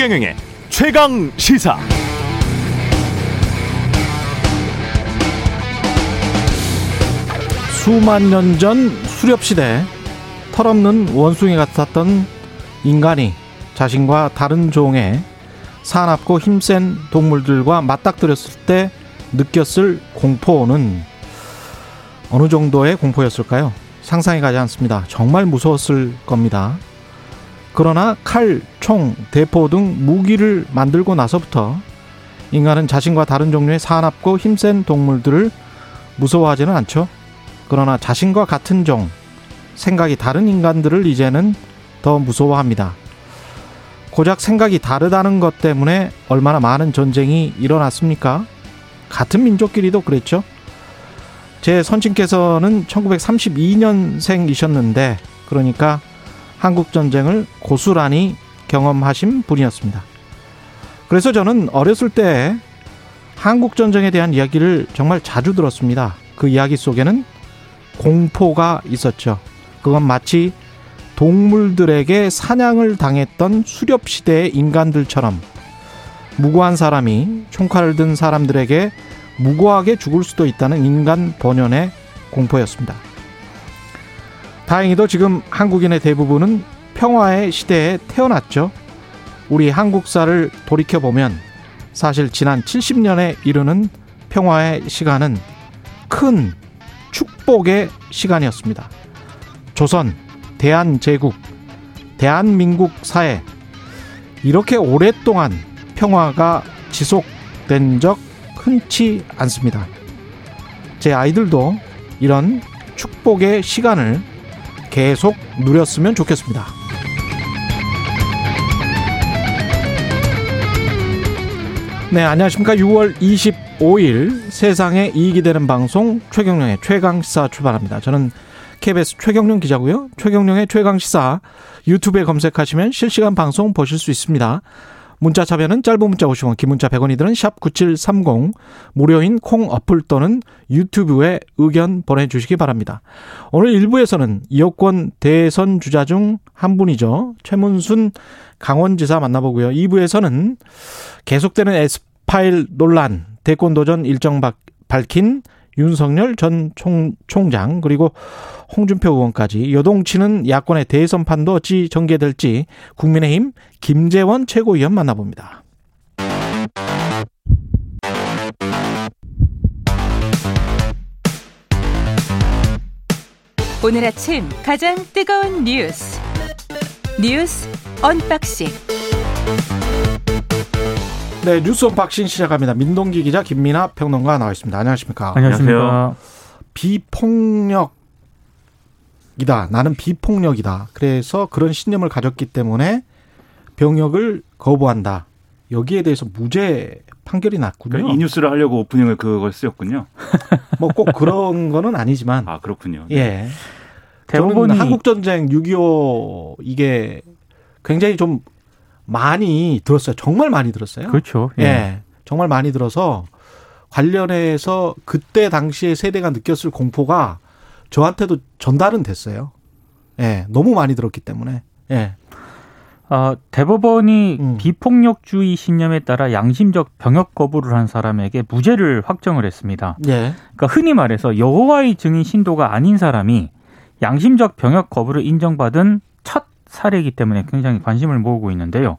최경영의 최강 시사. 수만 년 전 수렵 시대 털없는 원숭이 같았던 인간이 자신과 다른 종의 사납고 힘센 동물들과 맞닥뜨렸을 때 느꼈을 공포는 어느 정도의 공포였을까요? 상상이 가지 않습니다. 정말 무서웠을 겁니다. 그러나 칼, 총, 대포 등 무기를 만들고 나서부터 인간은 자신과 다른 종류의 사납고 힘센 동물들을 무서워하지는 않죠. 그러나 자신과 같은 종, 생각이 다른 인간들을 이제는 더 무서워합니다. 고작 생각이 다르다는 것 때문에 얼마나 많은 전쟁이 일어났습니까? 같은 민족끼리도 그랬죠. 제 선친께서는 1932년생이셨는데, 그러니까 한국 전쟁을 고스란히 경험하신 분이었습니다. 그래서 저는 어렸을 때 한국 전쟁에 대한 이야기를 정말 자주 들었습니다. 그 이야기 속에는 공포가 있었죠. 그건 마치 동물들에게 사냥을 당했던 수렵 시대의 인간들처럼 무고한 사람이 총칼을 든 사람들에게 무고하게 죽을 수도 있다는 인간 본연의 공포였습니다. 다행히도 지금 한국인의 대부분은 평화의 시대에 태어났죠. 우리 한국사를 돌이켜보면 사실 지난 70년에 이르는 평화의 시간은 큰 축복의 시간이었습니다. 조선, 대한제국, 대한민국 사회 이렇게 오랫동안 평화가 지속된 적 흔치 않습니다. 제 아이들도 이런 축복의 시간을 계속 누렸으면 좋겠습니다. 네, 안녕하십니까. 6월 25일 세상에 이익이 되는 방송 최경령의 최강시사 출발합니다. 저는 KBS 최경령 기자고요. 최경령의 최강시사 유튜브에 검색하시면 실시간 방송 보실 수 있습니다. 문자 참여는 짧은 문자 50원, 긴 문자 100원이 드는 샵 9730 무료인 콩 어플 또는 유튜브에 의견 보내주시기 바랍니다. 오늘 1부에서는 여권 대선 주자 중 한 분이죠. 최문순 강원지사 만나보고요. 2부에서는 계속되는 에스파일 논란, 대권 도전 일정 밝힌 윤석열 전 총, 총장 그리고 홍준표 의원까지 요동치는 야권의 대선판도 어찌 전개될지 국민의힘 김재원 최고위원 만나봅니다. 오늘 아침 가장 뜨거운 뉴스 뉴스 언박싱 네, 뉴스 언박싱 시작합니다. 민동기 기자 김민아 평론가 나와 있습니다. 안녕하십니까? 안녕하십니까? 비폭력 이다. 나는 비폭력이다. 그래서 그런 신념을 가졌기 때문에 병역을 거부한다. 여기에 대해서 무죄 판결이 났군요. 그러니까 이 뉴스를 하려고 오프닝을 그걸 쓰였군요. 뭐 꼭 그런 거는 아니지만. 아 그렇군요. 네. 예. 대부분 한국 전쟁 6.25 이게 굉장히 좀 많이 들었어요. 정말 많이 들었어요. 그렇죠. 예. 예. 정말 많이 들어서 관련해서 그때 당시에 세대가 느꼈을 공포가 저한테도 전달은 됐어요. 예. 너무 많이 들었기 때문에. 예. 어, 대법원이 음. 비폭력주의 신념에 따라 양심적 병역 거부를 한 사람에게 무죄를 확정을 했습니다. 예. 그러니까 흔히 말해서 여호와의 증인 신도가 아닌 사람이 양심적 병역 거부를 인정받은 첫 사례이기 때문에 굉장히 관심을 모으고 있는데요.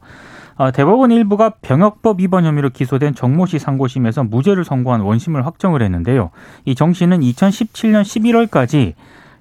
아, 대법원 일부가 병역법 위반 혐의로 기소된 정모 씨 상고심에서 무죄를 선고한 원심을 확정을 했는데요. 이 정 씨는 2017년 11월까지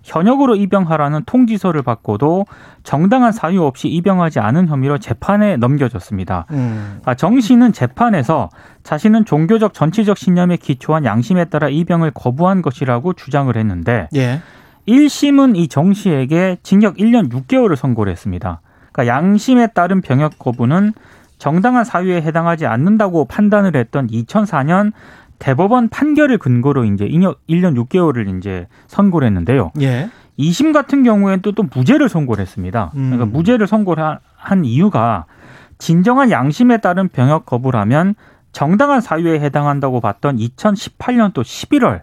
현역으로 입영하라는 통지서를 받고도 정당한 사유 없이 입영하지 않은 혐의로 재판에 넘겨졌습니다. 음. 아, 정 씨는 재판에서 자신은 종교적 전체적 신념에 기초한 양심에 따라 입영을 거부한 것이라고 주장을 했는데 예. 1심은 이 정 씨에게 징역 1년 6개월을 선고를 했습니다. 그러니까 양심에 따른 병역 거부는 정당한 사유에 해당하지 않는다고 판단을 했던 2004년 대법원 판결을 근거로 이제 1년 6개월을 이제 선고를 했는데요. 예. 2심 같은 경우에는 또, 또 무죄를 선고를 했습니다. 음. 그러니까 무죄를 선고를 한 이유가 진정한 양심에 따른 병역 거부라면 정당한 사유에 해당한다고 봤던 2018년 또 11월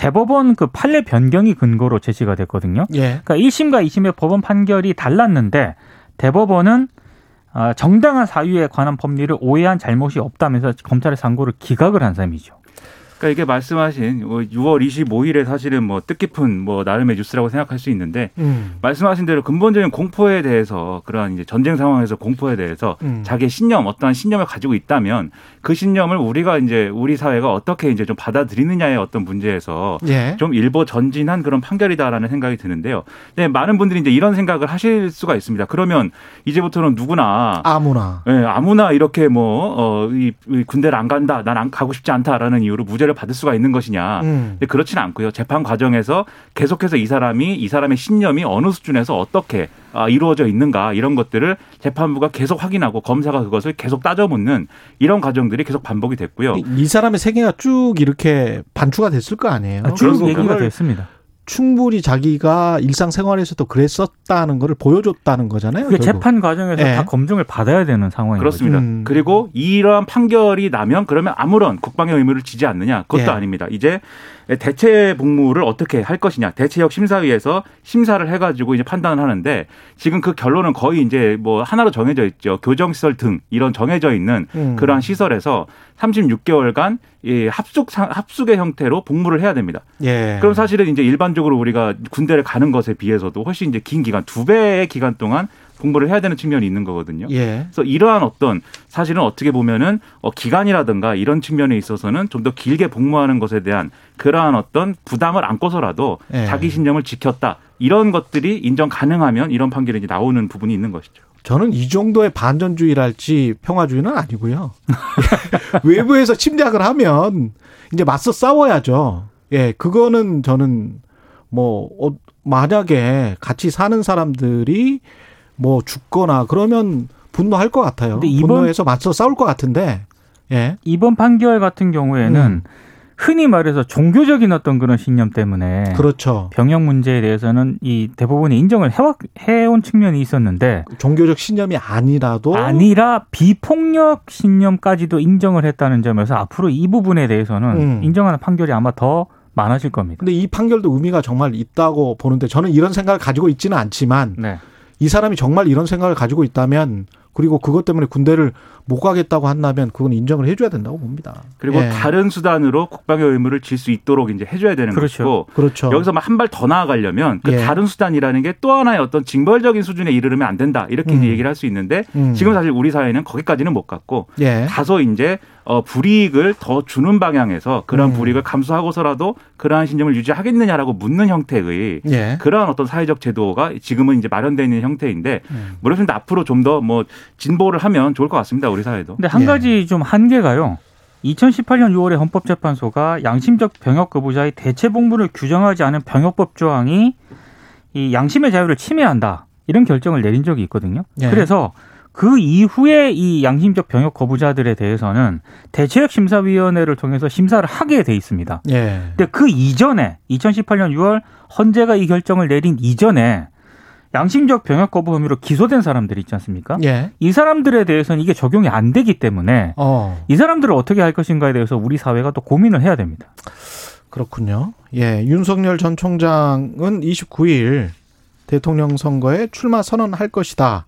대법원 그 판례 변경이 근거로 제시가 됐거든요. 예. 그러니까 1심과 2심의 법원 판결이 달랐는데 대법원은 아, 정당한 사유에 관한 법리를 오해한 잘못이 없다면서 검찰의 상고를 기각을 한 셈이죠. 그러니까 이게 말씀하신 6월 25일에 사실은 뭐 뜻깊은 뭐 나름의 뉴스라고 생각할 수 있는데 음. 말씀하신 대로 근본적인 공포에 대해서 그러한 이제 전쟁 상황에서 공포에 대해서 음. 자기의 신념 어떠한 신념을 가지고 있다면 그 신념을 우리가 이제 우리 사회가 어떻게 이제 좀 받아들이느냐의 어떤 문제에서 예. 좀 일보 전진한 그런 판결이다라는 생각이 드는데요. 네, 많은 분들이 이제 이런 생각을 하실 수가 있습니다. 그러면 이제부터는 누구나 아무나. 예, 아무나 이렇게 뭐, 어, 이, 이 군대를 안 간다, 난 안 가고 싶지 않다라는 이유로 무죄를 받을 수가 있는 것이냐. 음. 근데 그렇지는 않고요. 재판 과정에서 계속해서 이 사람이, 이 사람의 신념이 어느 수준에서 어떻게 아, 이루어져 있는가 이런 것들을 재판부가 계속 확인하고 검사가 그것을 계속 따져묻는 이런 과정들이 계속 반복이 됐고요. 이 사람의 세계가 쭉 이렇게 반추가 됐을 거 아니에요. 아, 쭉 얘기가 됐습니다. 충분히 자기가 일상생활에서도 그랬었다는 거를 보여줬다는 거잖아요. 그게 결국. 재판 과정에서 예. 다 검증을 받아야 되는 상황인 그렇습니다. 음. 그리고 이러한 판결이 나면 그러면 아무런 국방의 의무를 지지 않느냐? 그것도 예. 아닙니다. 이제 대체 복무를 어떻게 할 것이냐? 대체역 심사위에서 심사를 해가지고 이제 판단을 하는데 지금 그 결론은 거의 이제 뭐 하나로 정해져 있죠. 교정시설 등 이런 정해져 있는 음. 그러한 시설에서 36개월간 이 합숙 상- 합숙의 형태로 복무를 해야 됩니다. 예. 그럼 사실은 이제 일반적으로 우리가 군대를 가는 것에 비해서도 훨씬 이제 긴 기간 두 배의 기간 동안 복무를 해야 되는 측면이 있는 거거든요. 예. 그래서 이러한 어떤 사실은 어떻게 보면은 어, 기간이라든가 이런 측면에 있어서는 좀 더 길게 복무하는 것에 대한 그러한 어떤 부담을 안고서라도 예. 자기 신념을 지켰다 이런 것들이 인정 가능하면 이런 판결이 이제 나오는 부분이 있는 것이죠. 저는 이 정도의 반전주의랄지 평화주의는 아니고요. 외부에서 침략을 하면 이제 맞서 싸워야죠. 예, 그거는 저는 뭐 어, 만약에 같이 사는 사람들이 뭐 죽거나 그러면 분노할 것 같아요. 근데 이번- 분노해서 맞서 싸울 것 같은데, 예, 이번 판결 같은 경우에는 음. 흔히 말해서 종교적인 어떤 그런 신념 때문에 그렇죠. 병역 문제에 대해서는 이 대법원이 인정을 해왔, 해온 측면이 있었는데 종교적 신념이 아니라도 아니라 비폭력 신념까지도 인정을 했다는 점에서 앞으로 이 부분에 대해서는 음. 인정하는 판결이 아마 더 많아질 겁니다. 근데 이 판결도 의미가 정말 있다고 보는데 저는 이런 생각을 가지고 있지는 않지만 네. 이 사람이 정말 이런 생각을 가지고 있다면 그리고 그것 때문에 군대를 못 가겠다고 한다면 그건 인정을 해줘야 된다고 봅니다. 그리고 예. 다른 수단으로 국방의 의무를 질 수 있도록 이제 해줘야 되는 그렇죠. 것이고 그렇죠. 여기서 한 발 더 나아가려면 그 예. 다른 수단이라는 게 또 하나의 어떤 징벌적인 수준에 이르르면 안 된다 이렇게 음. 얘기를 할 수 있는데 음. 지금 사실 우리 사회는 거기까지는 못 갔고 예. 다소 이제 어 불이익을 더 주는 방향에서 그러한 음. 불이익을 감수하고서라도 그러한 신념을 유지하겠느냐라고 묻는 형태의 예. 그러한 어떤 사회적 제도가 지금은 이제 마련되어 있는 형태인데 음. 무엇인데 앞으로 좀 더 뭐 진보를 하면 좋을 것 같습니다 우리 사회도. 근데 한 예. 가지 좀 한계가요. 2018년 6월에 헌법재판소가 양심적 병역 거부자의 대체 복무를 규정하지 않은 병역법 조항이 이 양심의 자유를 침해한다. 이런 결정을 내린 적이 있거든요. 예. 그래서 그 이후에 이 양심적 병역 거부자들에 대해서는 대체역 심사위원회를 통해서 심사를 하게 돼 있습니다. 예. 근데 그 이전에 2018년 6월 헌재가 이 결정을 내린 이전에 양심적 병역 거부 혐의로 기소된 사람들이 있지 않습니까? 예. 이 사람들에 대해서는 이게 적용이 안 되기 때문에 어. 이 사람들을 어떻게 할 것인가에 대해서 우리 사회가 또 고민을 해야 됩니다. 그렇군요. 예. 윤석열 전 총장은 29일 대통령 선거에 출마 선언할 것이다.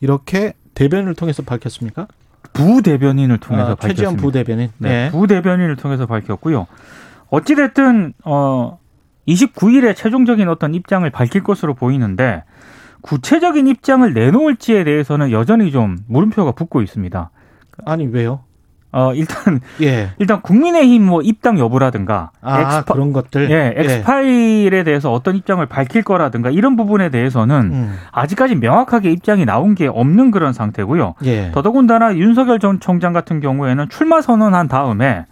이렇게 대변을 통해서 밝혔습니까? 부대변인을 통해서 아, 밝혔습니다. 부대변인. 네, 예. 부대변인을 통해서 밝혔고요. 어찌 됐든 어 29일에 최종적인 어떤 입장을 밝힐 것으로 보이는데 구체적인 입장을 내놓을지에 대해서는 여전히 좀 물음표가 붙고 있습니다. 아니 왜요? 어 일단 예. 일단 국민의힘 뭐 입당 여부라든가 아 엑스파, 그런 것들. 예, 엑스파일에 대해서 어떤 입장을 밝힐 거라든가 이런 부분에 대해서는 음. 아직까지 명확하게 입장이 나온 게 없는 그런 상태고요. 예. 더더군다나 윤석열 전 총장 같은 경우에는 출마 선언한 다음에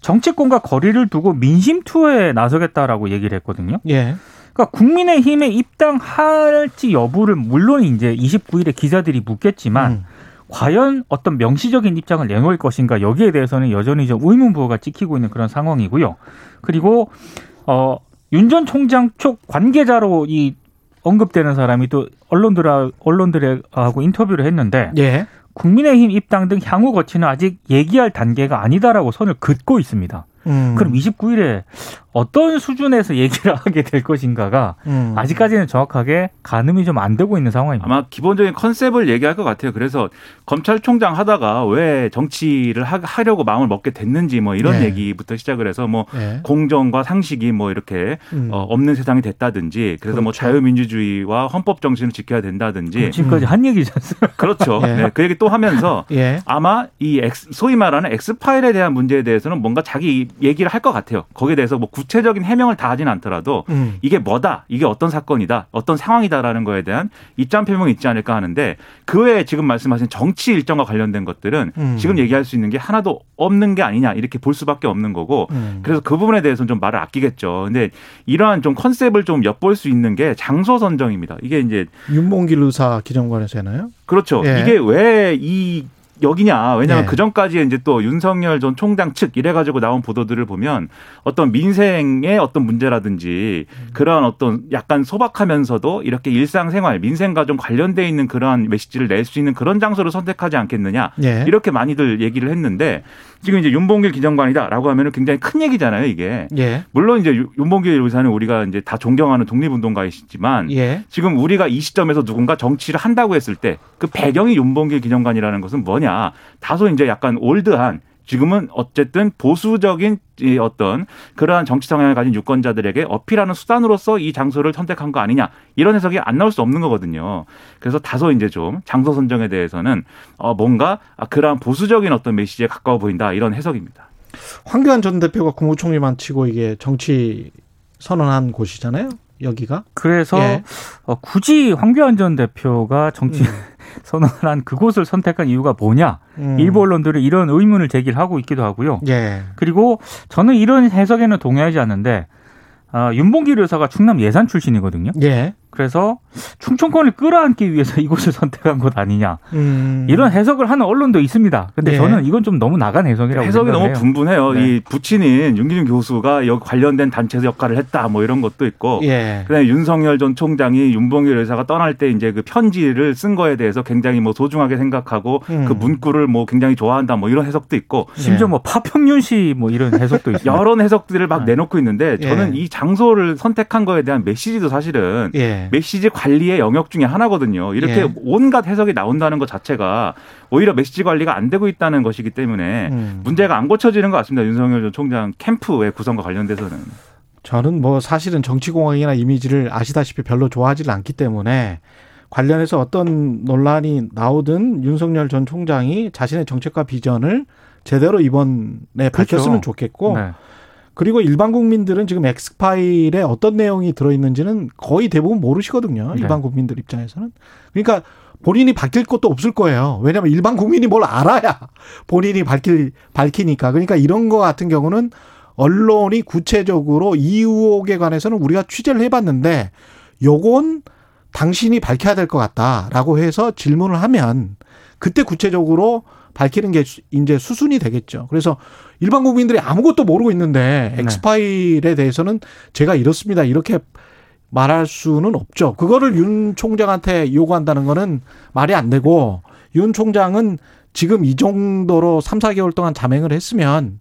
정치권과 거리를 두고 민심 투어에 나서겠다라고 얘기를 했거든요. 예. 그러니까 국민의힘에 입당할지 여부를 물론 이제 29일에 기자들이 묻겠지만 음. 과연 어떤 명시적인 입장을 내놓을 것인가 여기에 대해서는 여전히 좀 의문부호가 찍히고 있는 그런 상황이고요. 그리고 어 윤 전 총장 쪽 관계자로 이 언급되는 사람이 또 언론들 언론들하고 인터뷰를 했는데 예. 국민의힘 입당 등 향후 거치는 아직 얘기할 단계가 아니다라고 선을 긋고 있습니다. 음. 그럼 29일에 어떤 수준에서 얘기를 하게 될 것인가가 음. 아직까지는 정확하게 가늠이 좀 안 되고 있는 상황입니다. 아마 기본적인 컨셉을 얘기할 것 같아요. 그래서 검찰총장 하다가 왜 정치를 하, 려고 마음을 먹게 됐는지 뭐 이런 네. 얘기부터 시작을 해서 뭐 예. 공정과 상식이 뭐 이렇게 음. 어, 없는 세상이 됐다든지 그래서 뭐 그렇죠. 자유민주주의와 헌법 정신을 지켜야 된다든지 지금까지 한 얘기지 않습니까? 그렇죠. 예. 네, 그 얘기 또 하면서 예. 아마 이 엑스, 소위 말하는 엑스파일에 대한 문제에 대해서는 뭔가 자기 얘기를 할 것 같아요. 거기에 대해서 뭐 구 체적인 해명을 다 하진 않더라도 음. 이게 뭐다, 이게 어떤 사건이다, 어떤 상황이다라는 거에 대한 입장 표명이 있지 않을까 하는데 그 외에 지금 말씀하신 정치 일정과 관련된 것들은 음. 지금 얘기할 수 있는 게 하나도 없는 게 아니냐 이렇게 볼 수밖에 없는 거고 음. 그래서 그 부분에 대해서는 좀 말을 아끼겠죠. 근데 이러한 좀 컨셉을 좀 엿볼 수 있는 게 장소 선정입니다. 이게 이제 윤봉길 의사 기정관에서 하나요? 그렇죠. 예. 이게 왜이 여기냐. 왜냐하면 예. 그 전까지 이제 또 윤석열 전 총장 측 이래가지고 나온 보도들을 보면 어떤 민생의 어떤 문제라든지 그러한 어떤 약간 소박하면서도 이렇게 일상생활, 민생과 좀 관련돼 있는 그러한 메시지를 낼 수 있는 그런 장소를 선택하지 않겠느냐. 예. 이렇게 많이들 얘기를 했는데 지금 이제 윤봉길 기정관이다라고 하면은 굉장히 큰 얘기잖아요, 이게. 예. 물론 이제 윤봉길 의사는 우리가 이제 다 존경하는 독립운동가이시지만 예. 지금 우리가 이 시점에서 누군가 정치를 한다고 했을 때 그 배경이 윤봉길 기념관이라는 것은 뭐냐 다소 이제 약간 올드한 지금은 어쨌든 보수적인 이 어떤 그러한 정치 성향을 가진 유권자들에게 어필하는 수단으로서 이 장소를 선택한 거 아니냐 이런 해석이 안 나올 수 없는 거거든요. 그래서 다소 이제 좀 장소 선정에 대해서는 어 뭔가 아, 그러한 보수적인 어떤 메시지에 가까워 보인다 이런 해석입니다. 황교안 전 대표가 국무총리만 치고 이게 정치 선언한 곳이잖아요. 여기가. 그래서 예. 어, 굳이 황교안 전 대표가 정치 선언을 한 그곳을 선택한 이유가 뭐냐? 음. 일부 언론들이 이런 의문을 제기를 하고 있기도 하고요. 예. 그리고 저는 이런 해석에는 동의하지 않는데 아, 윤봉길 의사가 충남 예산 출신이거든요. 예. 그래서 충청권을 끌어안기 위해서 이곳을 선택한 곳 아니냐 음. 이런 해석을 하는 언론도 있습니다. 근데 예. 저는 이건 좀 너무 나간 해석이라고 해석이 너무. 분분해요. 네. 이 부친인 윤기준 교수가 여기 관련된 단체에서 역할을 했다 뭐 이런 것도 있고 예. 그다음에 윤석열 전 총장이 윤봉길 의사가 떠날 때 이제 그 편지를 쓴 거에 대해서 굉장히 뭐 소중하게 생각하고 음. 그 문구를 뭐 굉장히 좋아한다 뭐 이런 해석도 있고 심지어 예. 뭐 파평윤 씨 뭐 이런 해석도 있습니다. 여러 해석들을 막 네. 내놓고 있는데 저는 예. 이 장소를 선택한 거에 대한 메시지도 사실은 예. 메시지 관리의 영역 중에 하나거든요. 이렇게 예. 온갖 해석이 나온다는 것 자체가 오히려 메시지 관리가 안 되고 있다는 것이기 때문에 음. 문제가 안 고쳐지는 것 같습니다. 윤석열 전 총장 캠프의 구성과 관련돼서는. 저는 뭐 사실은 정치공학이나 이미지를 아시다시피 별로 좋아하지는 않기 때문에 관련해서 어떤 논란이 나오든 윤석열 전 총장이 자신의 정책과 비전을 제대로 이번에 밝혔으면 좋겠고 네. 그리고 일반 국민들은 지금 엑스파일에 어떤 내용이 들어있는지는 거의 대부분 모르시거든요. 네. 일반 국민들 입장에서는. 그러니까 본인이 밝힐 것도 없을 거예요. 왜냐하면 일반 국민이 뭘 알아야 본인이 밝힐, 밝히니까. 그러니까 이런 거 같은 경우는 언론이 구체적으로 이 의혹에 관해서는 우리가 취재를 해봤는데 요건 당신이 밝혀야 될 것 같다라고 해서 질문을 하면 그때 구체적으로 밝히는 게 수- 이제 수순이 되겠죠. 그래서 일반 국민들이 아무것도 모르고 있는데 네. 엑스파일에 대해서는 제가 이렇습니다. 이렇게 말할 수는 없죠. 그거를 윤 총장한테 요구한다는 거는 말이 안 되고 윤 총장은 지금 이 정도로 3, 4개월 동안 자맹을 했으면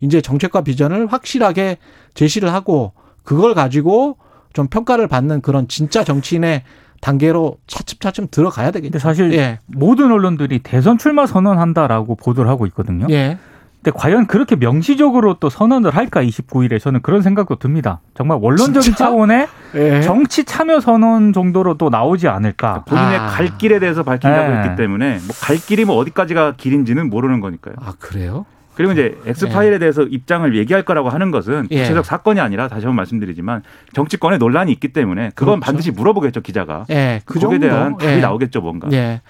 이제 정책과 비전을 확실하게 제시를 하고 그걸 가지고 좀 평가를 받는 그런 진짜 정치인의 단계로 차츰차츰 들어가야 되겠죠. 근데 사실 예. 모든 언론들이 대선 출마 선언한다라고 보도를 하고 있거든요. 예. 근데 과연 그렇게 명시적으로 또 선언을 할까 29일에 저는 그런 생각도 듭니다. 정말 원론적인 진짜? 차원의 예. 정치 참여 선언 정도로 또 나오지 않을까. 본인의 아. 갈 길에 대해서 밝힌다고 네. 했기 때문에 뭐 갈 길이 뭐 어디까지가 길인지는 모르는 거니까요. 아, 그래요? 그리고 이제 엑스 파일에 대해서 입장을 얘기할 거라고 하는 것은 예. 구체적 사건이 아니라 다시 한번 말씀드리지만 정치권에 논란이 있기 때문에 그건 그렇죠. 반드시 물어보겠죠 기자가. 예. 그 거기에 정도. 대한 답이 예. 나오겠죠 뭔가. 예.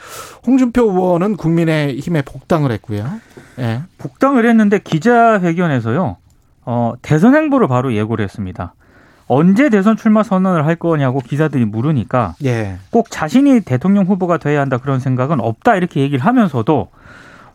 홍준표 의원은 국민의힘에 복당을 했고요. 예. 복당을 했는데 기자회견에서요. 어, 대선 행보를 바로 예고를 했습니다. 언제 대선 출마 선언을 할 거냐고 기자들이 물으니까 예. 꼭 자신이 대통령 후보가 돼야 한다 그런 생각은 없다 이렇게 얘기를 하면서도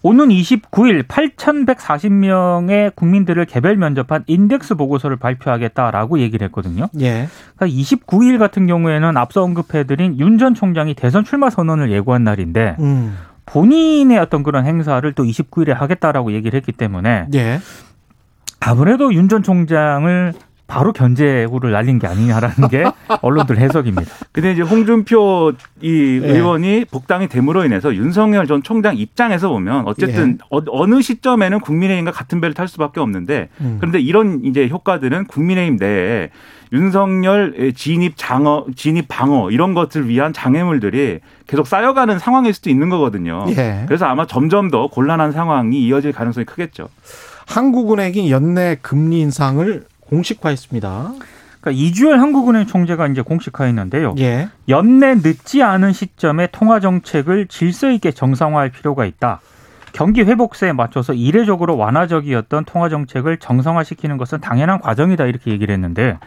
오는 29일 8,140명의 국민들을 개별 면접한 인덱스 보고서를 발표하겠다라고 얘기를 했거든요. 예. 그러니까 29일 같은 경우에는 앞서 언급해드린 윤 전 총장이 대선 출마 선언을 예고한 날인데 음. 본인의 어떤 그런 행사를 또 29일에 하겠다라고 얘기를 했기 때문에 예. 아무래도 윤 전 총장을 바로 견제구를 날린 게 아니냐라는 게 언론들 해석입니다. 근데 이제 홍준표 이 예. 의원이 복당이 됨으로 인해서 윤석열 전 총장 입장에서 보면 어쨌든 어, 느 시점에는 국민의힘과 같은 배를 탈 수밖에 없는데 음. 그런데 이런 이제 효과들은 국민의힘 내에 윤석열 진입 장어, 진입 방어 이런 것을 위한 장애물들이 계속 쌓여가는 상황일 수도 있는 거거든요. 예. 그래서 아마 점점 더 곤란한 상황이 이어질 가능성이 크겠죠. 한국은행이 연내 금리 인상을 공식화했습니다. 그러니까 이주열 한국은행 총재가 이제 공식화했는데요. 예. 연내 늦지 않은 시점에 통화 정책을 질서 있게 정상화할 필요가 있다. 경기 회복세에 맞춰서 이례적으로 완화적이었던 통화 정책을 정상화시키는 것은 당연한 과정이다 이렇게 얘기를 했는데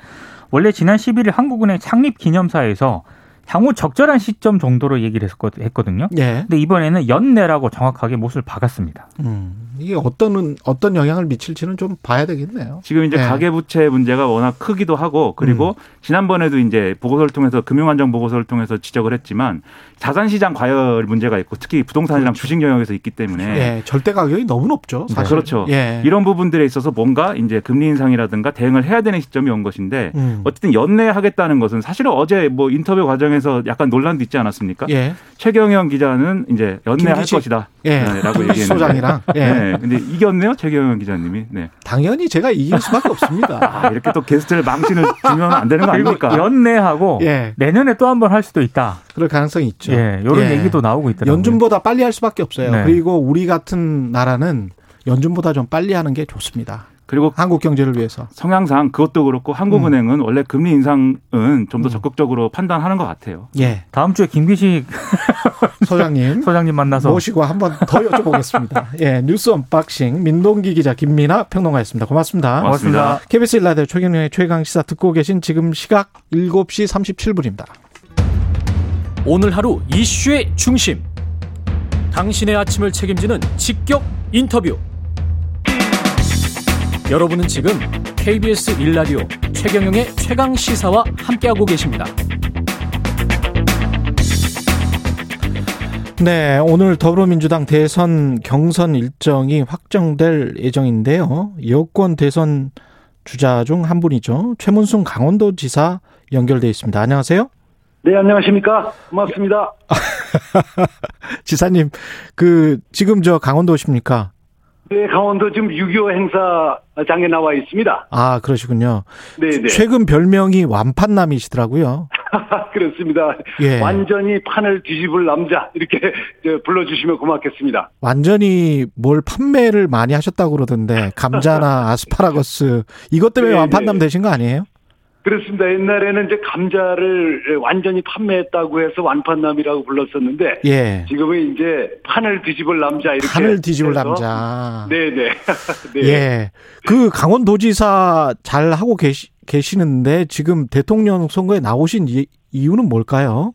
원래 지난 11일 한국은행 창립 기념사에서 향후 적절한 시점 정도로 얘기를 했거든요. 예. 근데 이번에는 연내라고 정확하게 못을 박았습니다. 음. 이게 어떤 어떤 영향을 미칠지는 좀 봐야 되겠네요. 지금 이제 네. 가계부채 문제가 워낙 크기도 하고 그리고 지난번에도 이제 보고서를 통해서 금융안정 보고서를 통해서 지적을 했지만 자산시장 과열 문제가 있고 특히 부동산이랑 주식 영역에서 있기 때문에 예. 절대 가격이 너무 높죠. 사실. 그렇죠. 예. 이런 부분들에 있어서 뭔가 이제 금리 인상이라든가 대응을 해야 되는 시점이 온 것인데 음. 어쨌든 연내하겠다는 것은 사실은 어제 뭐 인터뷰 과정에서 약간 논란도 있지 않았습니까? 예. 최경영 기자는 이제 연내할 김기식. 것이다. 예. 네, 라고 얘기했는데. 소장이랑 예. 네. 근데 이겼네요, 최경영 기자님이. 네. 당연히 제가 이길 수밖에 없습니다. 아, 이렇게 또 게스트를 망신을 주면 안 되는 거 아닙니까? 연내하고 예. 내년에 또 한 번 할 수도 있다. 그럴 가능성이 있죠. 예, 이런 예. 얘기도 나오고 있더라고요. 연준보다 빨리 할 수밖에 없어요. 네. 그리고 우리 같은 나라는 연준보다 좀 빨리 하는 게 좋습니다. 그리고 한국 경제를 위해서. 성향상 그것도 그렇고 한국은행은 원래 금리 인상은 좀더 음. 적극적으로 판단하는 것 같아요. 예. 다음 주에 김기식 소장님 소장님 만나서 모시고 한번 더 여쭤보겠습니다. 예. 뉴스 언박싱 민동기 기자 김민아 평론가였습니다. 고맙습니다. 고맙습니다. KBS 일라디오 최경영의 최강 시사 듣고 계신 지금 시각 7시 37분입니다. 오늘 하루 이슈의 중심. 당신의 아침을 책임지는 직격 인터뷰. 여러분은 지금 KBS 일라디오 최경영의 최강 시사와 함께하고 계십니다. 네, 오늘 더불어민주당 대선 경선 일정이 확정될 예정인데요. 여권 대선 주자 중 한 분이죠. 최문순 강원도지사 연결돼 있습니다. 안녕하세요. 네, 안녕하십니까. 고맙습니다. 지사님, 그 지금 저 강원도십니까? 네, 강원도 지금 6.25 행사장에 나와 있습니다. 아, 그러시군요. 네, 네. 최근 별명이 완판남이시더라고요. 그렇습니다. 예. 완전히 판을 뒤집을 남자 이렇게 저, 불러주시면 고맙겠습니다. 완전히 뭘 판매를 많이 하셨다고 그러던데 감자나 아스파라거스 이것 때문에 네, 완판남 네. 되신 거 아니에요? 그렇습니다. 옛날에는 이제 감자를 완전히 판매했다고 해서 완판남이라고 불렀었는데 예. 지금은 이제 판을 뒤집을 남자 이렇게 판을 뒤집을 해서 남자. 네, 네. 네. 예. 그 강원도지사 잘 하고 계시, 계시는데 지금 대통령 선거에 나오신 이, 이유는 뭘까요?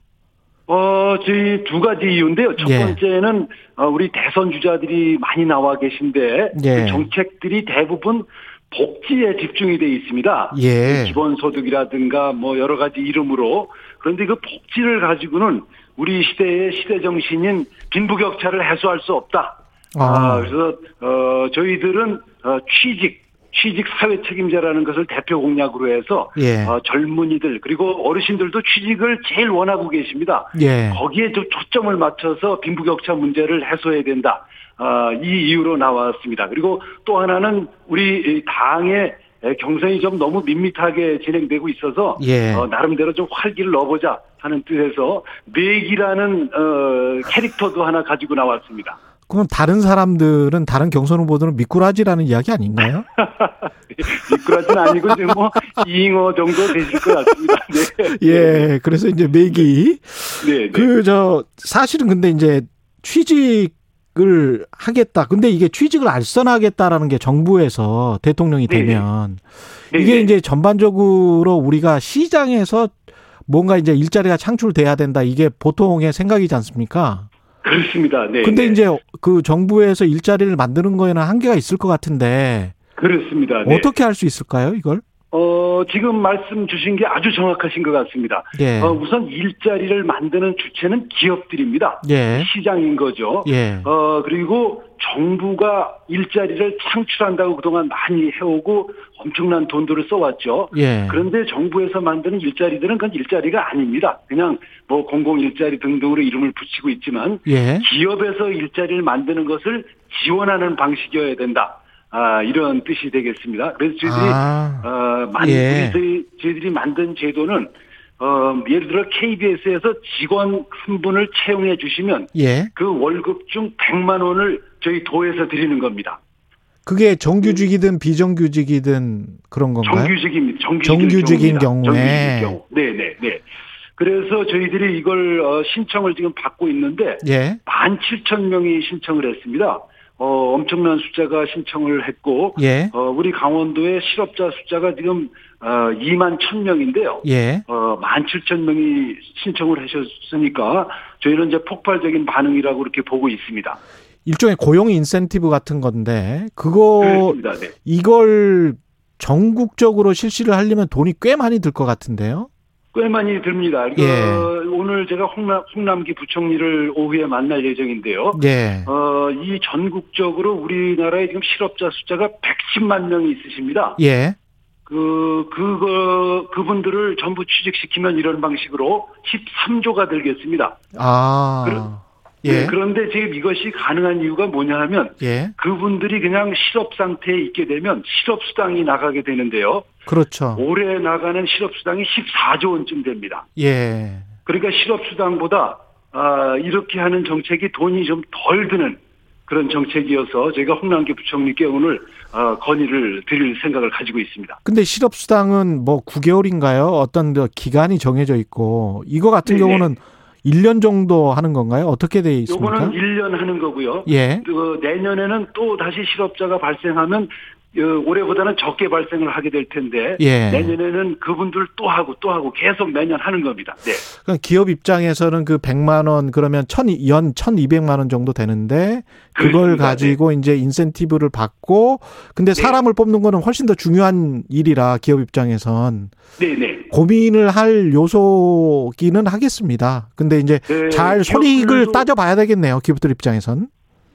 어, 저희 두 가지 이유인데요. 첫 예. 번째는 어, 우리 대선 주자들이 많이 나와 계신데 예. 그 정책들이 대부분 복지에 집중이 돼 있습니다. 예. 기본소득이라든가 뭐 여러 가지 이름으로 그런데 그 복지를 가지고는 우리 시대의 시대 정신인 빈부격차를 해소할 수 없다. 아, 아, 그래서 어 저희들은 어, 취직 취직 사회 책임자라는 것을 대표 공약으로 해서 예. 어, 젊은이들 그리고 어르신들도 취직을 제일 원하고 계십니다. 예. 거기에 좀 초점을 맞춰서 빈부격차 문제를 해소해야 된다. 아, 이 이유로 나왔습니다. 그리고 또 하나는 우리 이 당의 경선이 좀 너무 밋밋하게 진행되고 있어서 예. 어, 나름대로 좀 활기를 넣어보자 하는 뜻에서 맥이라는 어, 캐릭터도 하나 가지고 나왔습니다. 그럼 다른 사람들은 다른 경선 후보들은 미꾸라지라는 이야기 아닌가요? 미꾸라지는 아니고 지금 뭐 잉어 정도 되실 것 같습니다. 네. 예. 그래서 이제 맥이 네. 네. 그저 사실은 근데 이제 취직 을 하겠다. 근데 이게 취직을 알선하겠다라는 게 정부에서 대통령이 네. 되면 네, 이게 네. 이제 전반적으로 우리가 시장에서 뭔가 이제 일자리가 창출돼야 된다. 이게 보통의 생각이지 않습니까? 그렇습니다. 네. 근데 네. 이제 그 정부에서 일자리를 만드는 거에는 한계가 있을 것 같은데 그렇습니다. 네. 어떻게 할 수 있을까요, 이걸? 어, 어, 지금 말씀 주신 게 아주 정확하신 것 같습니다. 예. 어, 우선 일자리를 만드는 주체는 기업들입니다. 예. 시장인 거죠. 예. 어, 그리고 정부가 일자리를 창출한다고 그동안 많이 해오고 엄청난 돈들을 써왔죠. 예. 그런데 정부에서 만드는 일자리들은 그건 일자리가 아닙니다. 그냥 뭐 공공 일자리 등등으로 이름을 붙이고 있지만 예. 기업에서 일자리를 만드는 것을 지원하는 방식이어야 된다. 아, 이런 뜻이 되겠습니다. 그래서 저희들이 아. 어, 만, 예. 저희, 저희들이 만든 제도는 어, 예를 들어 KBS에서 직원 한 분을 채용해 주시면 예. 그 월급 중 100만 원을 저희 도에서 드리는 겁니다. 그게 정규직이든 비정규직이든 그런 건가요? 정규직입니다. 정규직 정규직인 경우에. 정규직 경우. 네, 네, 네. 그래서 저희들이 이걸 어, 신청을 지금 받고 있는데 예. 17,000명이 신청을 했습니다. 어, 엄청난 숫자가 신청을 했고 예. 어, 우리 강원도의 실업자 숫자가 지금 어, 2만 1,000명인데요. 예. 어, 17,000명이 신청을 하셨으니까 저희는 이제 폭발적인 반응이라고 그렇게 보고 있습니다. 일종의 고용 인센티브 같은 건데 그거. 네. 이걸 전국적으로 실시를 하려면 돈이 꽤 많이 들 것 같은데요. 꽤 많이 듭니다. 예. 오늘 제가 홍남, 홍남기 부총리를 오후에 만날 예정인데요. 예. 어, 이 전국적으로 우리나라에 지금 실업자 숫자가 110만 명이 있으십니다. 예. 그, 그거, 그분들을 전부 취직시키면 이런 방식으로 13조가 들겠습니다. 아. 예. 네, 그런데 지금 이것이 가능한 이유가 뭐냐 하면 예. 그분들이 그냥 실업 상태에 있게 되면 실업 수당이 나가게 되는데요. 그렇죠. 올해 나가는 실업 수당이 14조 원쯤 됩니다. 예. 그러니까 실업 수당보다 아, 이렇게 하는 정책이 돈이 좀 덜 드는 그런 정책이어서 제가 홍남기 부총리께 오늘 어, 건의를 드릴 생각을 가지고 있습니다. 근데 실업수당은 뭐 9개월인가요? 어떤 그 기간이 정해져 있고 이거 같은 네네. 경우는 1년 정도 하는 건가요? 어떻게 돼 있습니까? 요거는 1년 하는 거고요. 예. 그 내년에는 또 다시 실업자가 발생하면 어, 올해보다는 적게 발생을 하게 될 텐데 예. 내년에는 그분들 또 하고 또 하고 계속 매년 하는 겁니다. 네. 그러니까 기업 입장에서는 그 100만 원 그러면 천, 연 1,200만 원 정도 되는데 그걸 그렇습니다. 가지고 이제 인센티브를 받고 근데 네. 사람을 뽑는 거는 훨씬 더 중요한 일이라 기업 입장에선 네, 네. 고민을 할 요소기는 하겠습니다. 근데 이제 네, 잘 손익을 따져봐야 되겠네요. 기업들 입장에선.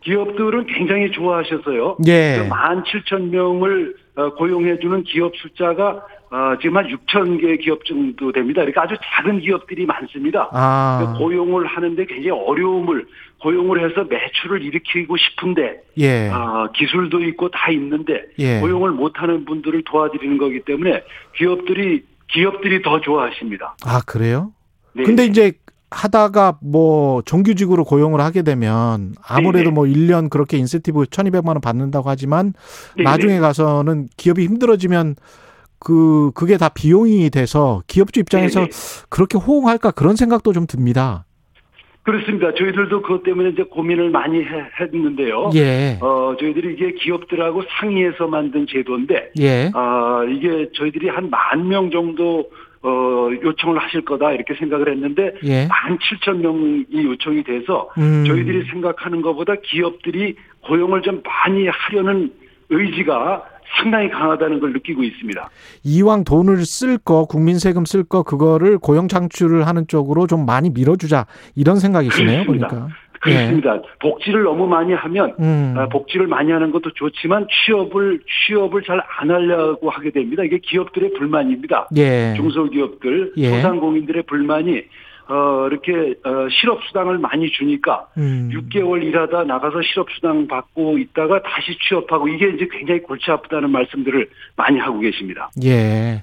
기업들은 굉장히 좋아하셨어요. 예. 17,000명을 어, 고용해주는 기업 숫자가 어, 지금 한 6천 개 기업 정도 됩니다. 그러니까 아주 작은 기업들이 많습니다. 아, 고용을 하는데 굉장히 어려움을 고용을 해서 매출을 일으키고 싶은데 예, 아, 기술도 있고 다 있는데 예. 고용을 못하는 분들을 도와드리는 거기 때문에 기업들이 기업들이 더 좋아하십니다. 아 그래요? 네. 근데 이제 하다가 뭐 정규직으로 고용을 하게 되면 아무래도 네네. 뭐 1년 그렇게 인센티브 1,200만 원 받는다고 하지만 네네. 나중에 가서는 기업이 힘들어지면 그 그게 다 비용이 돼서 기업주 입장에서 네네. 그렇게 호응할까 그런 생각도 좀 듭니다. 그렇습니다. 저희들도 그것 때문에 이제 고민을 많이 해- 했는데요. 예. 어, 저희들이 이게 기업들하고 상의해서 만든 제도인데, 예. 아, 이게 저희들이 한 만 명 정도, 어, 요청을 하실 거다, 이렇게 생각을 했는데, 예. 만 칠천 명이 요청이 돼서, 음. 저희들이 생각하는 것보다 기업들이 고용을 좀 많이 하려는 의지가 상당히 강하다는 걸 느끼고 있습니다. 이왕 돈을 쓸 거, 국민 세금 쓸 거, 그거를 고용 창출을 하는 쪽으로 좀 많이 밀어주자. 이런 생각이시네요, 그렇습니다. 보니까. 그렇습니다. 복지를 너무 많이 하면, 음. 아, 복지를 많이 하는 것도 좋지만 취업을 취업을 잘 안 하려고 하게 됩니다. 이게 기업들의 불만입니다. 예. 중소기업들, 예. 소상공인들의 불만이 어, 이렇게 어, 실업수당을 많이 주니까 음. 6개월 일하다 나가서 실업수당 받고 있다가 다시 취업하고 이게 이제 굉장히 골치 아프다는 말씀들을 많이 하고 계십니다. 예.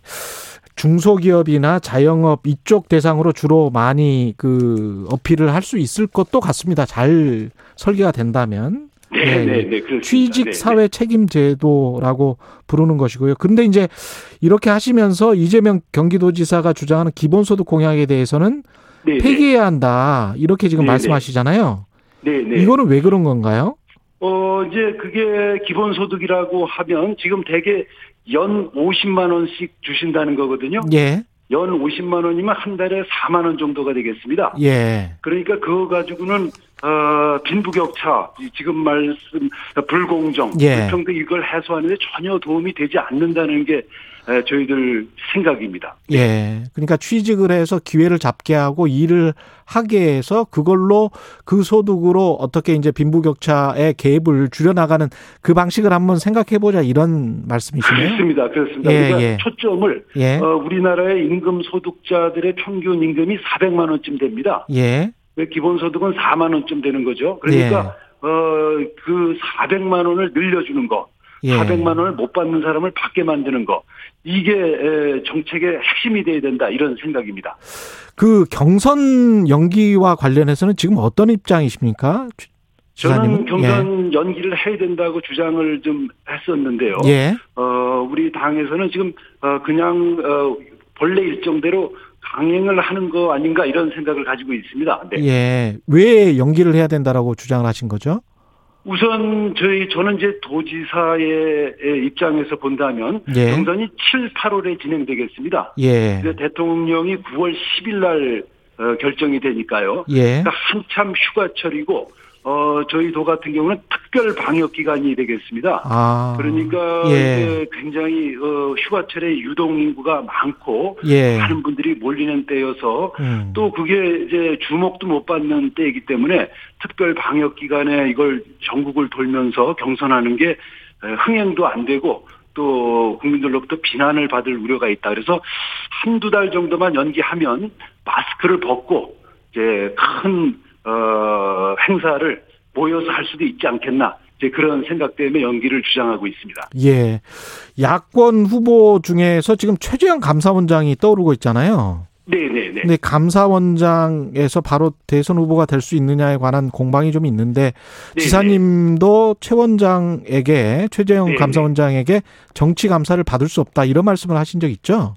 중소기업이나 자영업 이쪽 대상으로 주로 많이 그 어필을 할 수 있을 것도 같습니다. 잘 설계가 된다면. 네, 예, 네, 예. 네, 그렇습니다. 취직 네, 사회 책임 제도라고 부르는 것이고요. 근데 이제 이렇게 하시면서 이재명 경기도지사가 주장하는 기본소득 공약에 대해서는 네, 네, 폐기해야 한다. 이렇게 지금 네, 네. 말씀하시잖아요. 네, 네. 이거는 왜 그런 건가요? 어, 이제 그게 기본소득이라고 하면 지금 대개 연 50만 원씩 주신다는 거거든요. 예. 연 50만 원이면 한 달에 4만 원 정도가 되겠습니다. 예. 그러니까 그거 가지고는 어, 빈부격차, 이 지금 말씀 불공정, 예. 불평등 이걸 해소하는데 전혀 도움이 되지 않는다는 게 에, 저희들 생각입니다. 예. 그러니까 취직을 해서 기회를 잡게 하고 일을 하게 해서 그걸로 그 소득으로 어떻게 이제 빈부격차의 갭을 줄여나가는 그 방식을 한번 생각해 보자 이런 말씀이시네요. 그렇습니다. 그렇습니다. 예, 그러니까 예. 초점을 예. 어, 우리나라의 임금 소득자들의 평균 임금이 400만 원쯤 됩니다. 예. 왜 기본소득은 4만 원쯤 되는 거죠. 그러니까 어, 그 400만 원을 늘려주는 거, 예. 400만 원을 못 받는 사람을 받게 만드는 거, 이게 에, 정책의 핵심이 돼야 된다 이런 생각입니다. 그 경선 연기와 관련해서는 지금 어떤 입장이십니까? 저는 경선 연기를 해야 된다고 주장을 좀 했었는데요. 예. 예. 어, 우리 당에서는 지금 어, 그냥 어, 본래 일정대로 강행을 하는 거 아닌가 이런 생각을 가지고 있습니다. 네. 예. 왜 연기를 해야 된다라고 주장을 하신 거죠? 우선 저희 저는 이제 도지사의 입장에서 본다면 예. 경선이 7, 8월에 진행되겠습니다. 예. 대통령이 9월 10일 날 어, 결정이 되니까요. 예. 그러니까 한참 휴가철이고 어 저희 도 같은 경우는 특별 방역 기간이 되겠습니다. 아. 그러니까 예. 굉장히 어 휴가철에 유동 인구가 많고 예. 많은 분들이 몰리는 때여서 음. 또 그게 이제 주목도 못 받는 때이기 때문에 특별 방역 기간에 이걸 전국을 돌면서 경선하는 게 에, 흥행도 안 되고 또 국민들로부터 비난을 받을 우려가 있다. 그래서 한두 달 정도만 연기하면 마스크를 벗고 이제 큰 어, 행사를 모여서 할 수도 있지 않겠나. 이제 그런 생각 때문에 연기를 주장하고 있습니다. 예. 야권 후보 중에서 지금 최재형 감사원장이 떠오르고 있잖아요. 네네네. 근데 감사원장에서 바로 대선 후보가 될 수 있느냐에 관한 공방이 좀 있는데 네네. 지사님도 최 원장에게 최재형 네네. 감사원장에게 정치 감사를 받을 수 없다 이런 말씀을 하신 적 있죠?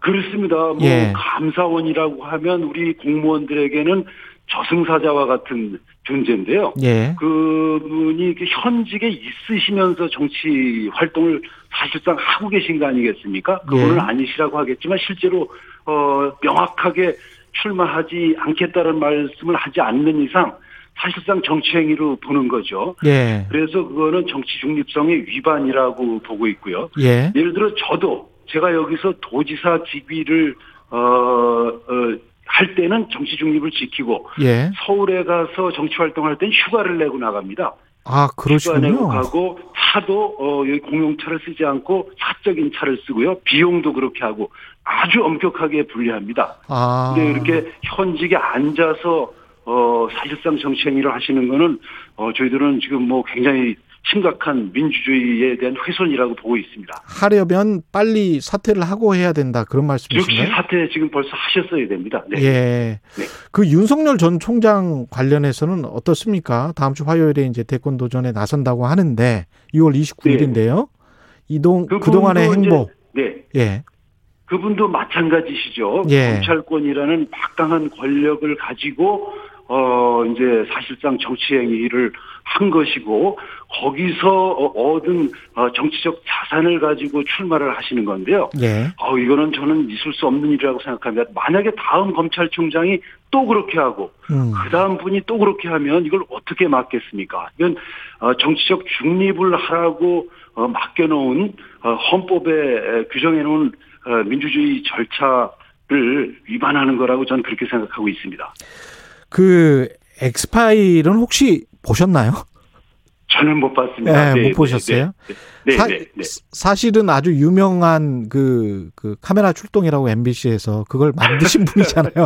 그렇습니다. 뭐 예. 감사원이라고 하면 우리 공무원들에게는 저승사자와 같은 존재인데요. 예. 그분이 현직에 있으시면서 정치 활동을 사실상 하고 계신 거 아니겠습니까? 그분은 예. 아니시라고 하겠지만 실제로 어 명확하게 출마하지 않겠다는 말씀을 하지 않는 이상 사실상 정치 행위로 보는 거죠. 예. 그래서 그거는 정치 중립성의 위반이라고 보고 있고요. 예. 예를 들어 저도 제가 여기서 도지사 직위를 어, 어, 할 때는 정치 중립을 지키고 예. 서울에 가서 정치 활동할 땐 휴가를 내고 나갑니다. 아, 휴가 내고 그러시군요. 가고 차도 어, 여기 공용차를 쓰지 않고 사적인 차를 쓰고요. 비용도 그렇게 하고 아주 엄격하게 분리합니다. 아. 근데 이렇게 현직에 앉아서 어, 사실상 정치 행위를 하시는 거는 어, 저희들은 지금 뭐 굉장히 심각한 민주주의에 대한 훼손이라고 보고 있습니다. 하려면 빨리 사퇴를 하고 해야 된다 그런 즉시 말씀이신가요? 사퇴 지금 벌써 하셨어야 됩니다. 네. 예. 네. 그 윤석열 전 총장 관련해서는 어떻습니까? 다음 주 화요일에 이제 대권 도전에 나선다고 하는데 6월 29일인데요. 이동 그분도 그동안의 이제- 행보. 네. 예. 그분도 마찬가지시죠. 예. 검찰권이라는 막강한 권력을 가지고 어 이제 사실상 정치 행위를 한 것이고 거기서 어, 얻은 어, 정치적 자산을 가지고 출마를 하시는 건데요. 예. 어 이거는 저는 있을 수 없는 일이라고 생각합니다. 만약에 다음 검찰총장이 또 그렇게 하고 음. 그 다음 분이 또 그렇게 하면 이걸 어떻게 막겠습니까? 이건 어, 정치적 중립을 하라고 어, 맡겨놓은 어, 헌법에 에, 규정해놓은 어, 민주주의 절차를 위반하는 거라고 저는 그렇게 생각하고 있습니다. 그 엑스파일은 혹시 보셨나요? 저는 못 봤습니다. 네, 못 보셨어요? 네, 사, 네, 네. 사 실은 아주 유명한 그, 그 카메라 출동이라고 MBC에서 그걸 만드신 분이잖아요.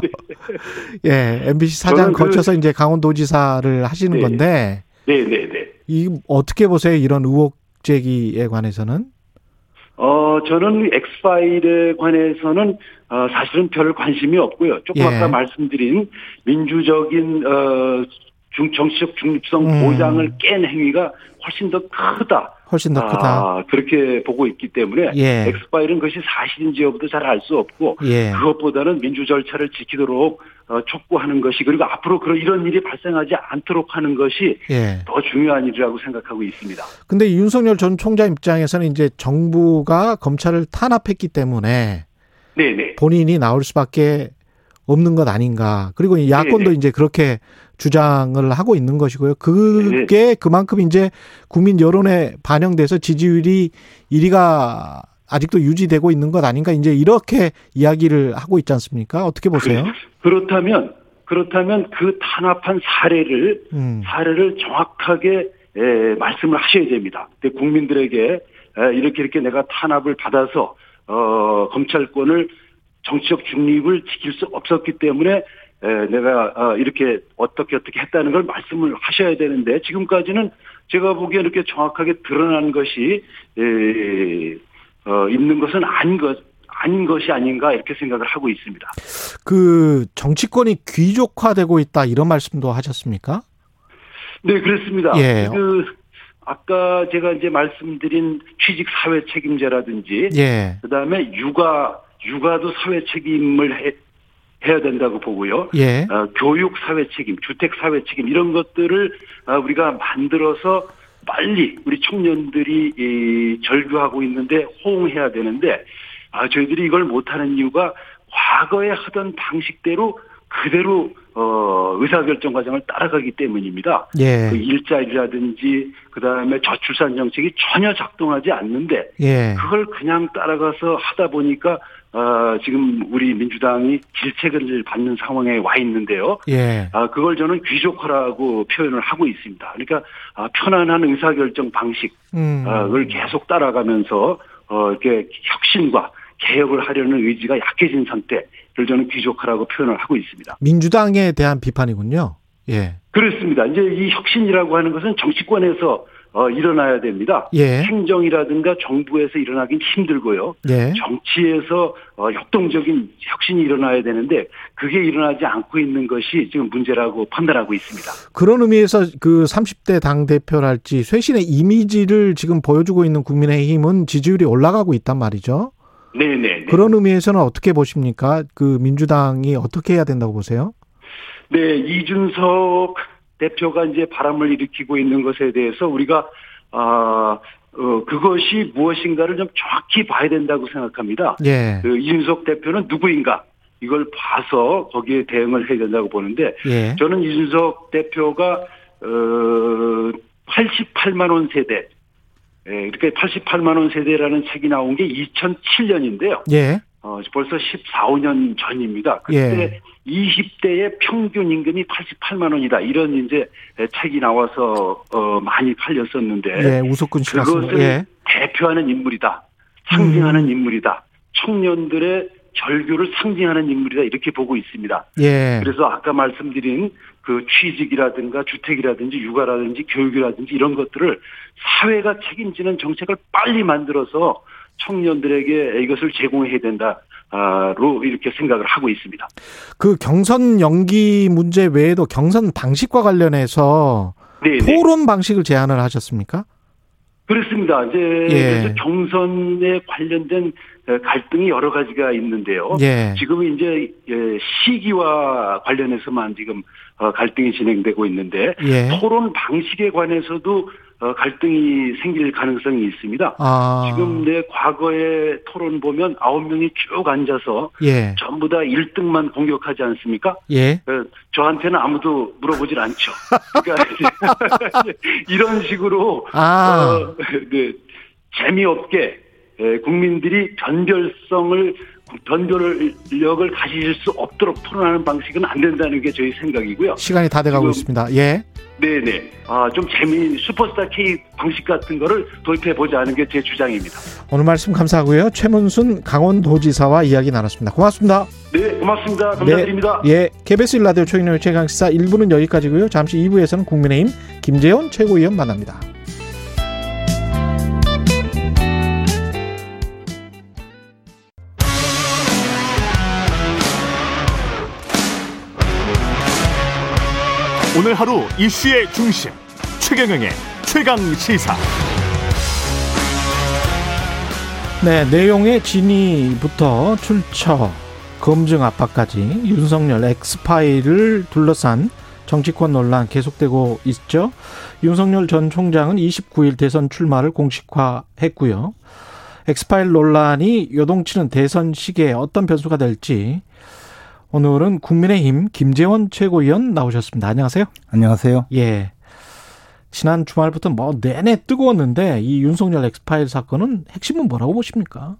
예, MBC 사장 그- 거쳐서 이제 강원도지사를 하시는 네. 건데 네, 네, 네. 이 어떻게 보세요? 이런 의혹 제기에 관해서는? 어, 저는 엑스파일에 관해서는 어, 사실은 별 관심이 없고요. 조금 예. 아까 말씀드린 민주적인 어, 중, 정치적 중립성 음. 보장을 깬 행위가 훨씬 더 크다. 훨씬 더 크다. 아, 그렇게 보고 있기 때문에 예. 엑스파일은 그것이 사실인지 여부도 잘 알 수 없고 예. 그것보다는 민주 절차를 지키도록 어, 촉구하는 것이 그리고 앞으로 그런 이런 일이 발생하지 않도록 하는 것이 예. 더 중요한 일이라고 생각하고 있습니다. 근데 윤석열 전 총장 입장에서는 이제 정부가 검찰을 탄압했기 때문에 네네. 본인이 나올 수밖에 없는 것 아닌가. 그리고 이 야권도 네네. 이제 그렇게 주장을 하고 있는 것이고요. 그게 그만큼 이제 국민 여론에 반영돼서 지지율이 1위가 아직도 유지되고 있는 것 아닌가 이제 이렇게 이야기를 하고 있지 않습니까? 어떻게 보세요? 그렇다면 그렇다면 그 탄압한 사례를 음. 사례를 정확하게 에, 말씀을 하셔야 됩니다. 국민들에게 에, 이렇게 이렇게 내가 탄압을 받아서 어, 검찰권을 정치적 중립을 지킬 수 없었기 때문에 에, 내가 어, 이렇게 어떻게 어떻게 했다는 걸 말씀을 하셔야 되는데 지금까지는 제가 보기에 이렇게 정확하게 드러난 것이 에, 어, 있는 것은 아닌 것 아닌 것이 아닌가 이렇게 생각을 하고 있습니다. 그 정치권이 귀족화되고 있다 이런 말씀도 하셨습니까? 네, 그렇습니다. 예. 그 아까 제가 이제 말씀드린 취직 사회 책임제라든지 예. 그다음에 육아 육아도 사회 책임을 해, 해야 된다고 보고요. 예. 어, 교육 사회 책임, 주택 사회 책임 이런 것들을 어, 우리가 만들어서 빨리 우리 청년들이 이, 절규하고 있는데 호응해야 되는데 아, 저희들이 이걸 못하는 이유가 과거에 하던 방식대로 그대로 어, 의사결정 과정을 따라가기 때문입니다. 예. 그 일자리라든지 그다음에 저출산 정책이 전혀 작동하지 않는데 예. 그걸 그냥 따라가서 하다 보니까 어, 지금 우리 민주당이 질책을 받는 상황에 와 있는데요. 예. 아, 그걸 저는 귀족화라고 표현을 하고 있습니다. 그러니까 아, 편안한 의사결정 방식을 음. 계속 따라가면서 어, 이렇게 혁신과 개혁을 하려는 의지가 약해진 상태를 저는 귀족화라고 표현을 하고 있습니다. 민주당에 대한 비판이군요. 예. 그렇습니다. 이제 이 혁신이라고 하는 것은 정치권에서 어, 일어나야 됩니다. 예. 행정이라든가 정부에서 일어나긴 힘들고요. 예. 정치에서 어, 협동적인 혁신이 일어나야 되는데 그게 일어나지 않고 있는 것이 지금 문제라고 판단하고 있습니다. 그런 의미에서 그 30대 당 대표랄지 쇄신의 이미지를 지금 보여주고 있는 국민의힘은 지지율이 올라가고 있단 말이죠. 네네. 네. 그런 의미에서는 어떻게 보십니까? 그 민주당이 어떻게 해야 된다고 보세요? 네, 이준석 대표가 이제 바람을 일으키고 있는 것에 대해서 우리가 아 어, 그것이 무엇인가를 좀 정확히 봐야 된다고 생각합니다. 예. 그 이준석 대표는 누구인가 이걸 봐서 거기에 대응을 해야 된다고 보는데 예. 저는 이준석 대표가 어 88만 원 세대 예, 이렇게 88만 원 세대라는 책이 나온 게 2007년인데요. 예. 어, 벌써 14, 15년 전입니다. 그때 예. 20대의 평균 임금이 88만 원이다. 이런 이제 책이 나와서 어, 많이 팔렸었는데 예. 쓴 거. 그것을 예. 대표하는 인물이다. 상징하는 음. 인물이다. 청년들의 절규를 상징하는 인물이다. 이렇게 보고 있습니다. 예. 그래서 아까 말씀드린 그 취직이라든가 주택이라든지 육아라든지 교육이라든지 이런 것들을 사회가 책임지는 정책을 빨리 만들어서 청년들에게 이것을 제공해야 된다 로 이렇게 생각을 하고 있습니다. 그 경선 연기 문제 외에도 경선 방식과 관련해서 네, 네. 토론 방식을 제안을 하셨습니까? 그렇습니다. 이제 예. 경선에 관련된 갈등이 여러 가지가 있는데요. 예. 지금 이제 예, 시기와 관련해서만 지금 어, 갈등이 진행되고 있는데 예. 토론 방식에 관해서도 어, 갈등이 생길 가능성이 있습니다. 아. 지금 내 과거의 토론 보면 아홉 명이 쭉 앉아서 예. 전부 다 1등만 공격하지 않습니까? 예. 어, 저한테는 아무도 물어보질 않죠. 그러니까 이런 식으로 아. 어, 네, 재미없게 에, 국민들이 변별성을 변별력을 가지실 수 없도록 토론하는 방식은 안 된다는 게 저희 생각이고요. 시간이 다 돼가고 있습니다. 예. 네네. 아, 좀 재미, 슈퍼스타 K 방식 같은 거를 도입해 보자 하는 게 제 주장입니다. 오늘 말씀 감사하고요. 최문순 강원도지사와 이야기 나눴습니다. 고맙습니다. 네, 고맙습니다. 감사드립니다. 네, 예. KBS 일라디오 최인영의 최강시사 1부는 여기까지고요. 잠시 2부에서는 국민의힘 김재원 최고위원 만납니다. 오늘 하루 이슈의 중심 최경영의 최강 시사. 네, 내용의 진위부터 출처, 검증 압박까지 윤석열 엑스파일을 둘러싼 정치권 논란 계속되고 있죠. 윤석열 전 총장은 29일 대선 출마를 공식화했고요. 엑스파일 논란이 요동치는 대선 시기에 어떤 변수가 될지 오늘은 국민의힘 김재원 최고위원 나오셨습니다. 안녕하세요. 안녕하세요. 예. 지난 주말부터 뭐 내내 뜨거웠는데 이 윤석열 엑스파일 사건은 핵심은 뭐라고 보십니까?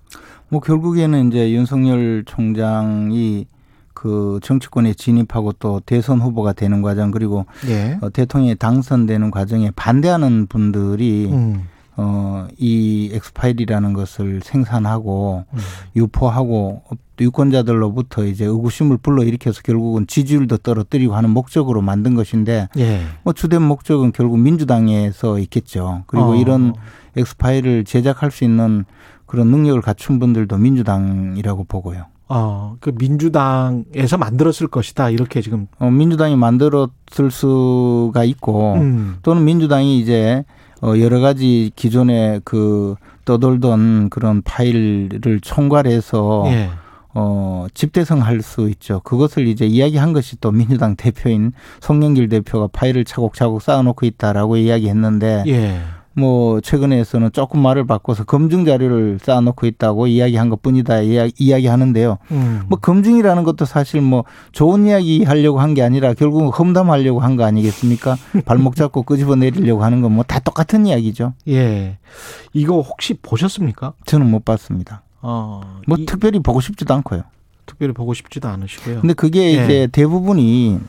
뭐 결국에는 이제 윤석열 총장이 그 정치권에 진입하고 또 대선 후보가 되는 과정 그리고 예. 어, 대통령에 당선되는 과정에 반대하는 분들이 음. 어, 이 엑스파일이라는 것을 생산하고 음. 유포하고 또 유권자들로부터 이제 의구심을 불러일으켜서 결국은 지지율도 떨어뜨리고 하는 목적으로 만든 것인데 예. 뭐 주된 목적은 결국 민주당에서 있겠죠. 그리고 어. 이런 엑스파일을 제작할 수 있는 그런 능력을 갖춘 분들도 민주당이라고 보고요. 어, 그 민주당에서 만들었을 것이다. 이렇게 지금 어, 민주당이 만들었을 수가 있고 음. 또는 민주당이 이제 어 여러 가지 기존에 그 떠돌던 그런 파일을 총괄해서 예. 어 집대성할 수 있죠. 그것을 이제 이야기한 것이 또 민주당 대표인 송영길 대표가 파일을 차곡차곡 쌓아놓고 있다라고 이야기했는데 예. 뭐 최근에서는 조금 말을 바꿔서 검증 자료를 쌓아놓고 있다고 이야기한 것뿐이다 이야기, 이야기 하는데요. 음. 뭐 검증이라는 것도 사실 뭐 좋은 이야기 하려고 한 게 아니라 결국은 험담하려고 한 거 아니겠습니까? 발목 잡고 끄집어 내리려고 하는 건 뭐 다 똑같은 이야기죠. 예. 이거 혹시 보셨습니까? 저는 못 봤습니다. 어. 뭐 이- 특별히 보고 싶지도 않고요. 특별히 보고 싶지도 않으시고요. 근데 그게 예. 이제 대부분이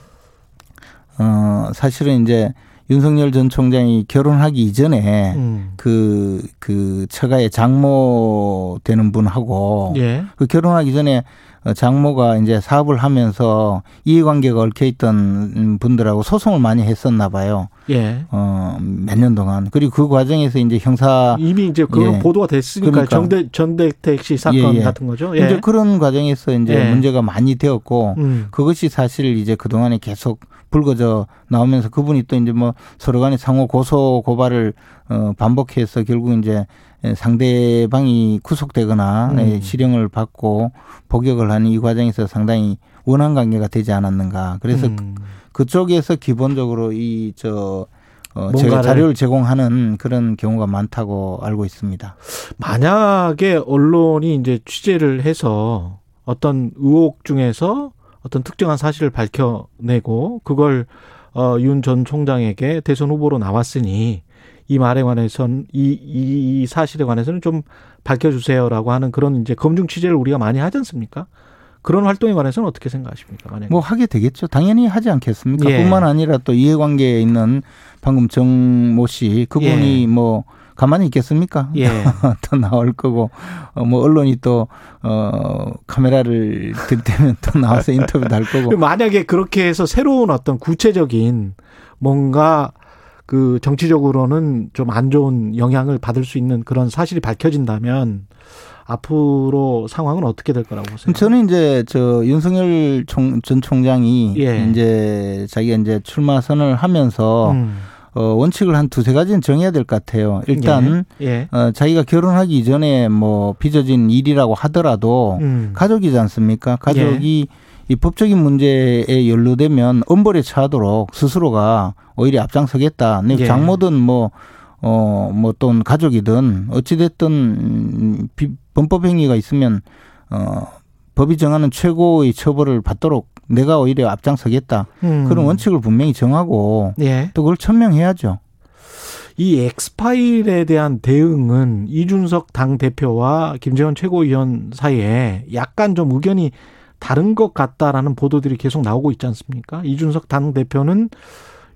어 사실은 이제 윤석열 전 총장이 결혼하기 이전에 음. 그, 그, 처가의 장모 되는 분하고 예. 그 결혼하기 전에 어, 장모가 이제 사업을 하면서 이해관계가 얽혀 있던 분들하고 소송을 많이 했었나 봐요. 예. 어, 몇 년 동안. 그리고 그 과정에서 이제 형사 이미 이제 그 예. 보도가 됐으니까 그러니까. 정대 전대택 씨 사건 예, 예. 같은 거죠. 이제 예. 그런 과정에서 이제 예. 문제가 많이 되었고 음. 그것이 사실 이제 그 동안에 계속 불거져 나오면서 그분이 또 이제 뭐 서로 간에 상호 고소 고발을 어 반복해서 결국 이제 상대방이 구속되거나 음. 예, 실형을 받고 복역을 하는 이 과정에서 상당히 원한 관계가 되지 않았는가. 그래서 음. 그쪽에서 기본적으로 이 저 어, 뭔가를- 제가 자료를 제공하는 그런 경우가 많다고 알고 있습니다. 만약에 언론이 이제 취재를 해서 어떤 의혹 중에서 어떤 특정한 사실을 밝혀내고 그걸 어, 윤 전 총장에게 대선 후보로 나왔으니 이 말에 관해서는 이, 이, 이 사실에 관해서는 좀 밝혀주세요라고 하는 그런 이제 검증 취재를 우리가 많이 하지 않습니까? 그런 활동에 관해서는 어떻게 생각하십니까? 만약에. 뭐 하게 되겠죠. 당연히 하지 않겠습니까? 예. 뿐만 아니라 또 이해관계에 있는 방금 정 모 씨 그분이 예. 뭐 가만히 있겠습니까? 예. 또 나올 거고 어, 뭐 언론이 또 어, 카메라를 들때면 또 나와서 인터뷰도 할 거고 만약에 그렇게 해서 새로운 어떤 구체적인 뭔가 그 정치적으로는 좀 안 좋은 영향을 받을 수 있는 그런 사실이 밝혀진다면 앞으로 상황은 어떻게 될 거라고 보세요? 저는 이제 저 윤석열 총, 전 총장이 예. 이제 자기가 이제 출마 선언을 하면서 음. 어, 원칙을 한 두세 가지는 정해야 될 것 같아요. 일단 예. 어, 자기가 결혼하기 이전에 뭐 빚어진 일이라고 하더라도 음. 가족이지 않습니까? 가족이 이 법적인 문제에 연루되면 엄벌에 처하도록 스스로가 오히려 앞장서겠다. 네, 예. 장모든 뭐, 어, 뭐또 가족이든 어찌됐든 음, 비- 범법 행위가 있으면 어, 법이 정하는 최고의 처벌을 받도록 내가 오히려 앞장서겠다. 음. 그런 원칙을 분명히 정하고 예. 또 그걸 천명해야죠. 이 엑스파일에 대한 대응은 이준석 당 대표와 김재원 최고위원 사이에 약간 좀 의견이 다른 것 같다라는 보도들이 계속 나오고 있지 않습니까? 이준석 당 대표는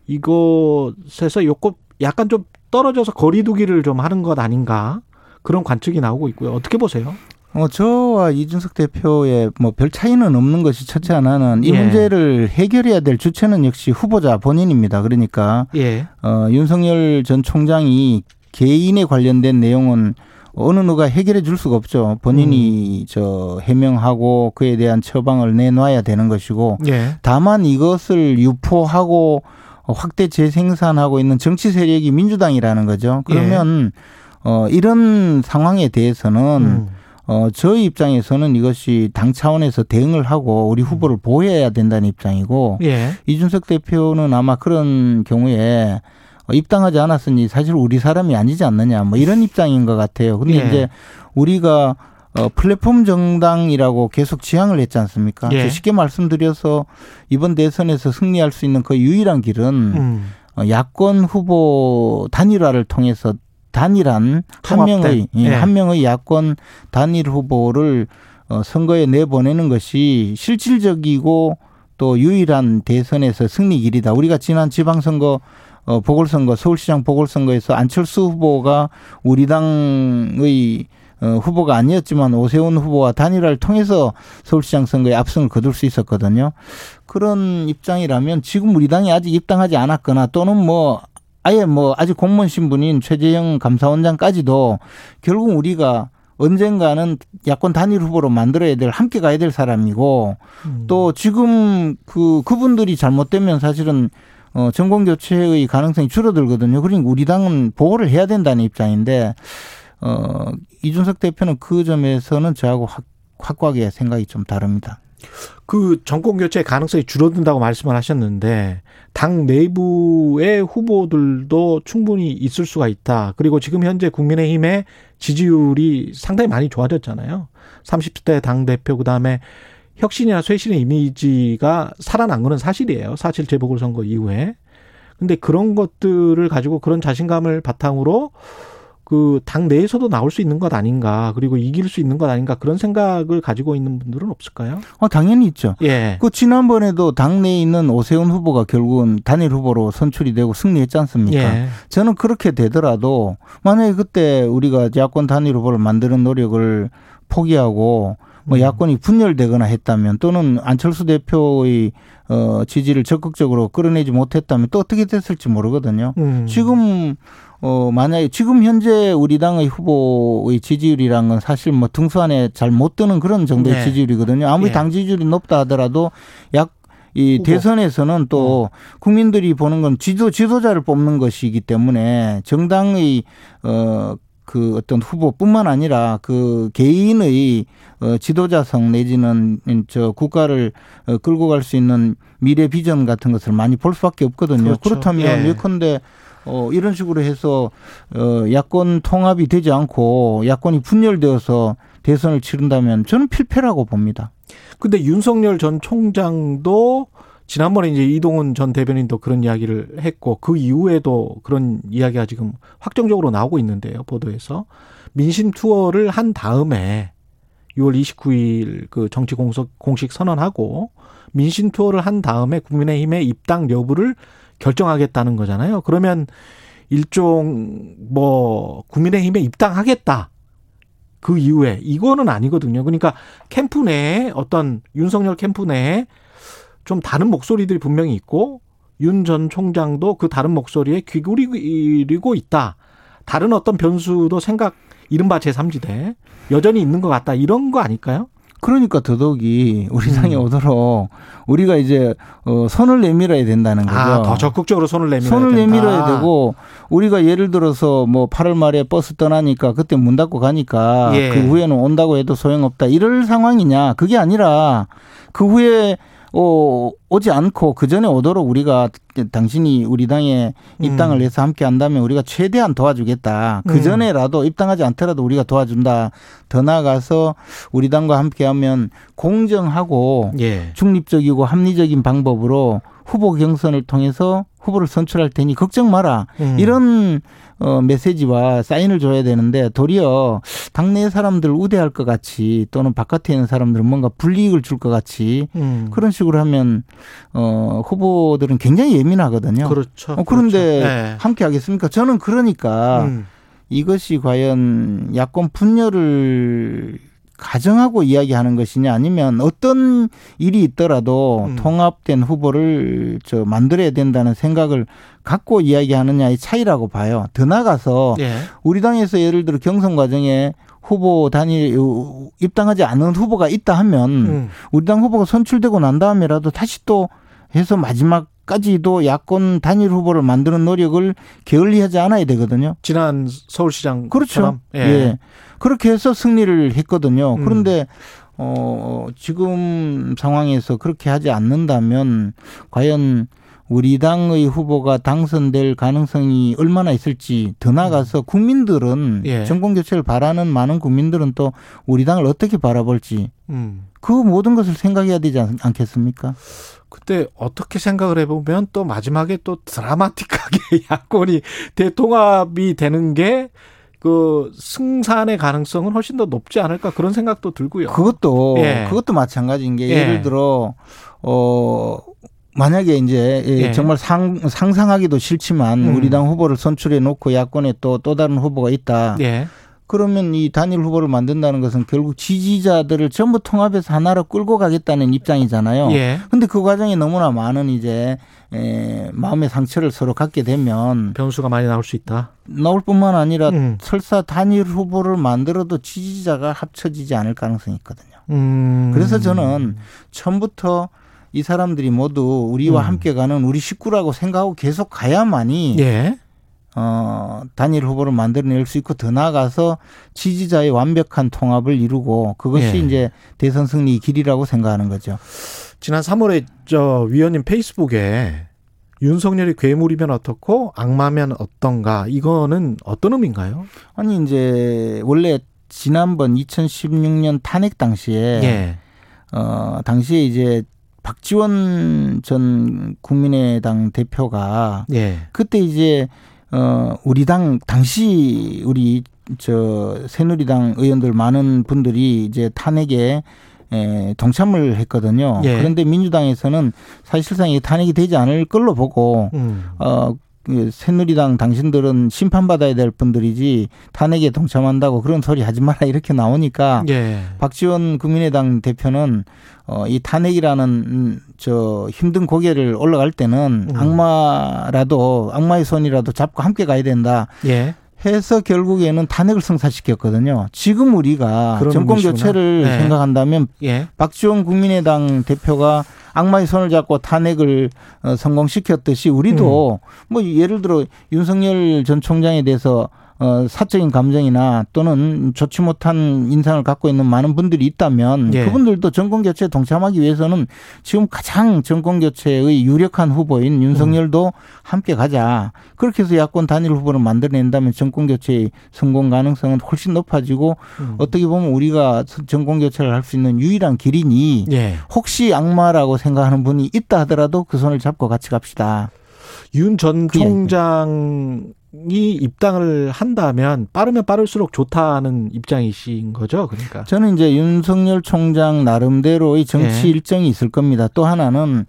이것에서 요거 약간 좀 떨어져서 거리두기를 좀 하는 것 아닌가 그런 관측이 나오고 있고요. 어떻게 보세요? 어, 저와 이준석 대표의 뭐 별 차이는 없는 것이 첫째 하나는 이 예. 문제를 해결해야 될 주체는 역시 후보자 본인입니다. 그러니까 예. 어, 윤석열 전 총장이 개인에 관련된 내용은 어느 누가 해결해 줄 수가 없죠. 본인이 음. 저 해명하고 그에 대한 처방을 내놔야 되는 것이고 예. 다만 이것을 유포하고 확대 재생산하고 있는 정치 세력이 민주당이라는 거죠. 그러면 어 이런 상황에 대해서는 음. 어 저희 입장에서는 이것이 당 차원에서 대응을 하고 우리 후보를 보호해야 된다는 입장이고 예. 이준석 대표는 아마 그런 경우에 어, 입당하지 않았으니 사실 우리 사람이 아니지 않느냐 뭐 이런 입장인 것 같아요. 근데 예. 이제 우리가 어, 플랫폼 정당이라고 계속 지향을 했지 않습니까? 예. 쉽게 말씀드려서 이번 대선에서 승리할 수 있는 그 유일한 길은 음. 어, 야권 후보 단일화를 통해서 단일한 한. 명의 예, 예. 한 명의 야권 단일 후보를 어, 선거에 내보내는 것이 실질적이고 또 유일한 대선에서 승리 길이다. 우리가 지난 지방선거 어, 보궐선거, 서울시장 보궐선거에서 안철수 후보가 우리 당의 어, 후보가 아니었지만 오세훈 후보와 단일화를 통해서 서울시장 선거에 압승을 거둘 수 있었거든요. 그런 입장이라면 지금 우리 당이 아직 입당하지 않았거나 또는 뭐 아예 뭐 아직 공무원 신분인 최재형 감사원장까지도 결국 우리가 언젠가는 야권 단일 후보로 만들어야 될 함께 가야 될 사람이고 또 지금 그 그분들이 잘못되면 사실은 어 정권 교체의 가능성이 줄어들거든요. 그러니까 우리 당은 보호를 해야 된다는 입장인데 어 이준석 대표는 그 점에서는 저하고 확, 확고하게 생각이 좀 다릅니다. 그 정권 교체 가능성이 줄어든다고 말씀을 하셨는데 당 내부의 후보들도 충분히 있을 수가 있다. 그리고 지금 현재 국민의힘의 지지율이 상당히 많이 좋아졌잖아요. 30대 당 대표 그다음에 혁신이나 쇄신의 이미지가 살아난 거는 사실이에요. 사실 재보궐 선거 이후에. 근데 그런 것들을 가지고 그런 자신감을 바탕으로 그 당 내에서도 나올 수 있는 것 아닌가 그리고 이길 수 있는 것 아닌가 그런 생각을 가지고 있는 분들은 없을까요? 어 당연히 있죠. 예. 그 지난번에도 당 내에 있는 오세훈 후보가 결국은 단일 후보로 선출이 되고 승리했지 않습니까? 예. 저는 그렇게 되더라도 만약에 그때 우리가 야권 단일 후보를 만드는 노력을 포기하고 뭐 음. 야권이 분열되거나 했다면 또는 안철수 대표의 어 지지를 적극적으로 끌어내지 못했다면 또 어떻게 됐을지 모르거든요. 음. 지금 어 만약에 지금 현재 우리 당의 후보의 지지율이란 건 사실 뭐 등수 안에 잘 못 드는 그런 정도의 네. 지지율이거든요. 아무리 예. 당 지지율이 높다 하더라도 약 이. 대선에서는 또 국민들이 보는 건 지도 지도자를 뽑는 것이기 때문에 정당의 어 그 어떤 후보뿐만 아니라 그 개인의 어 지도자성 내지는 저 국가를 어 끌고 갈 수 있는 미래 비전 같은 것을 많이 볼 수밖에 없거든요. 그렇죠. 그렇다면 예. 예컨대 어 이런 식으로 해서 어 야권 통합이 되지 않고 야권이 분열되어서 대선을 치른다면 저는 필패라고 봅니다. 근데 윤석열 전 총장도 지난번에 이제 이동훈 전 대변인도 그런 이야기를 했고 그 이후에도 그런 이야기가 지금 확정적으로 나오고 있는데요. 보도에서 민심 투어를 한 다음에 6월 29일 그 정치 공석 공식 선언하고 민심 투어를 한 다음에 국민의힘의 입당 여부를 결정하겠다는 거잖아요. 그러면 일종 뭐 국민의힘에 입당하겠다. 그 이후에 이거는 아니거든요. 그러니까 캠프 내에 어떤 윤석열 캠프 내에 좀 다른 목소리들이 분명히 있고 윤 전 총장도 그 다른 목소리에 귀 기울이고 있다. 다른 어떤 변수도 생각 이른바 제3지대 여전히 있는 것 같다. 이런 거 아닐까요? 그러니까 더더욱이 우리 당에 음. 오도록 우리가 이제 어 손을 내밀어야 된다는 거죠. 아, 더 적극적으로 손을 내밀어야 손을 된다. 내밀어야 되고 우리가 예를 들어서 뭐 8월 말에 버스 떠나니까 그때 문 닫고 가니까 예. 그 후에는 온다고 해도 소용없다 이럴 상황이냐 그게 아니라 그 후에 어, 오지 않고 그 전에 오도록 우리가 당신이 우리 당에 입당을 음. 해서 함께 한다면 우리가 최대한 도와주겠다. 음. 그 전에라도 입당하지 않더라도 우리가 도와준다. 더 나아가서 우리 당과 함께 하면 공정하고 예. 중립적이고 합리적인 방법으로 후보 경선을 통해서 후보를 선출할 테니 걱정 마라. 음. 이런 어, 메시지와 사인을 줘야 되는데 도리어 당내 사람들 우대할 것 같이 또는 바깥에 있는 사람들은 뭔가 불이익을 줄 것 같이 음. 그런 식으로 하면 어, 후보들은 굉장히 예민하거든요. 그렇죠. 어, 그런데 그렇죠. 네. 함께 하겠습니까? 저는 그러니까 음. 이것이 과연 야권 분열을 가정하고 이야기하는 것이냐 아니면 어떤 일이 있더라도 음. 통합된 후보를 저 만들어야 된다는 생각을 갖고 이야기하느냐의 차이라고 봐요. 더 나가서 예. 우리 당에서 예를 들어 경선 과정에 후보 단일 입당하지 않은 후보가 있다 하면 음. 우리 당 후보가 선출되고 난 다음에라도 다시 또 해서 마지막 까지도 야권 단일 후보를 만드는 노력을 게을리 하지 않아야 되거든요. 지난 서울시장 그렇죠. 예. 그렇게 해서 승리를 했거든요. 음. 그런데 어 지금 상황에서 그렇게 하지 않는다면 과연 우리 당의 후보가 당선될 가능성이 얼마나 있을지 더 나아가서 국민들은 예. 정권 교체를 바라는 많은 국민들은 또 우리 당을 어떻게 바라볼지 음. 그 모든 것을 생각해야 되지 않, 않겠습니까? 그때 어떻게 생각을 해보면 또 마지막에 또 드라마틱하게 야권이 대통합이 되는 게 그 승산의 가능성은 훨씬 더 높지 않을까 그런 생각도 들고요. 그것도 예. 그것도 마찬가지인 게 예. 예를 들어 어 만약에 이제 예, 예. 정말 상, 상상하기도 싫지만 음. 우리 당 후보를 선출해 놓고 야권에 또또 다른 후보가 있다. 예. 그러면 이 단일 후보를 만든다는 것은 결국 지지자들을 전부 통합해서 하나로 끌고 가겠다는 입장이잖아요. 예. 근데 그 과정에 너무나 많은 이제 에, 마음의 상처를 서로 갖게 되면 변수가 많이 나올 수 있다. 나올 뿐만 아니라 음. 설사 단일 후보를 만들어도 지지자가 합쳐지지 않을 가능성이 있거든요. 음. 그래서 저는 처음부터 이 사람들이 모두 우리와 음. 함께 가는 우리 식구라고 생각하고 계속 가야만이 예. 어, 단일 후보를 만들어낼 수 있고 더 나아가서 지지자의 완벽한 통합을 이루고 그것이 예. 이제 대선 승리 길이라고 생각하는 거죠. 지난 3월에 저 위원님 페이스북에 윤석열이 괴물이면 어떻고 악마면 어떤가 이거는 어떤 의미인가요? 아니 이제 원래 지난번 2016년 탄핵 당시에 예. 어 당시에 이제 박지원 전 국민의당 대표가 예. 그때 이제 어 우리 당 당시 우리 저 새누리당 의원들 많은 분들이 이제 탄핵에 에, 동참을 했거든요. 예. 그런데 민주당에서는 사실상 이 탄핵이 되지 않을 걸로 보고 음. 어, 그 새누리당 당신들은 심판받아야 될 분들이지 탄핵에 동참한다고 그런 소리 하지 마라 이렇게 나오니까 예. 박지원 국민의당 대표는 어, 이 탄핵이라는 음, 저 힘든 고개를 올라갈 때는 음. 악마라도 악마의 손이라도 잡고 함께 가야 된다. 예. 해서 결국에는 탄핵을 성사시켰거든요. 지금 우리가 정권. 교체를 네. 생각한다면 예. 박지원 국민의당 대표가 악마의 손을 잡고 탄핵을 어, 성공시켰듯이 우리도 뭐 예를 들어 윤석열 전 총장에 대해서 어, 사적인 감정이나 또는 좋지 못한 인상을 갖고 있는 많은 분들이 있다면 예. 그분들도 정권 교체에 동참하기 위해서는 지금 가장 정권 교체의 유력한 후보인 윤석열도 함께 가자. 그렇게 해서 야권 단일 후보를 만들어낸다면 정권 교체의 성공 가능성은 훨씬 높아지고 음. 어떻게 보면 우리가 정권 교체를 할 수 있는 유일한 길이니 예. 혹시 악마라고 생각하는 분이 있다 하더라도 그 손을 잡고 같이 갑시다. 윤전 그. 총장이 입당을 한다면 빠르면 빠를수록 좋다는 입장이신 거죠. 그러니까. 저는 이제 윤석열 총장 나름대로의 정치 예. 일정이 있을 겁니다. 또 하나는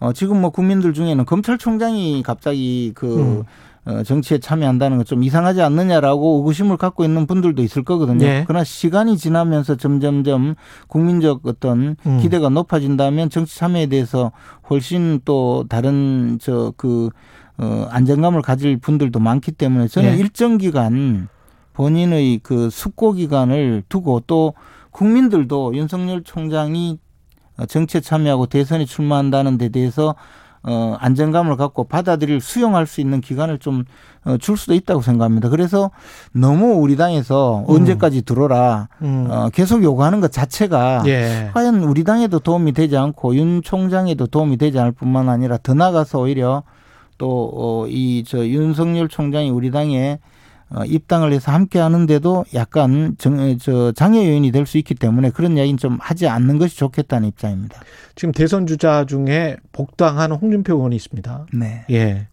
어 지금 뭐 국민들 중에는 검찰총장이 갑자기 그 음. 어, 정치에 참여한다는 건좀 이상하지 않느냐라고 의구심을 갖고 있는 분들도 있을 거거든요. 예. 그러나 시간이 지나면서 점점점 국민적 어떤 음. 기대가 높아진다면 정치 참여에 대해서 훨씬 또 다른 저그 어, 안정감을 가질 분들도 많기 때문에 저는 예. 일정 기간 본인의 그 숙고 기간을 두고 또 국민들도 윤석열 총장이 어, 정치에 참여하고 대선에 출마한다는 데 대해서 어, 안정감을 갖고 받아들일 수용할 수 있는 기간을 좀 어, 줄 수도 있다고 생각합니다. 그래서 너무 우리 당에서 음. 언제까지 들어라 음. 어, 계속 요구하는 것 자체가 예. 과연 우리 당에도 도움이 되지 않고 윤 총장에도 도움이 되지 않을 뿐만 아니라 더 나아가서 오히려 또 이 저 윤석열 총장이 우리 당에 어, 입당을 해서 함께 하는데도 약간 정, 저 장애 요인이 될 수 있기 때문에 그런 이야기는 좀 하지 않는 것이 좋겠다는 입장입니다. 지금 대선 주자 중에 복당한 홍준표 의원이 있습니다. 네. 예.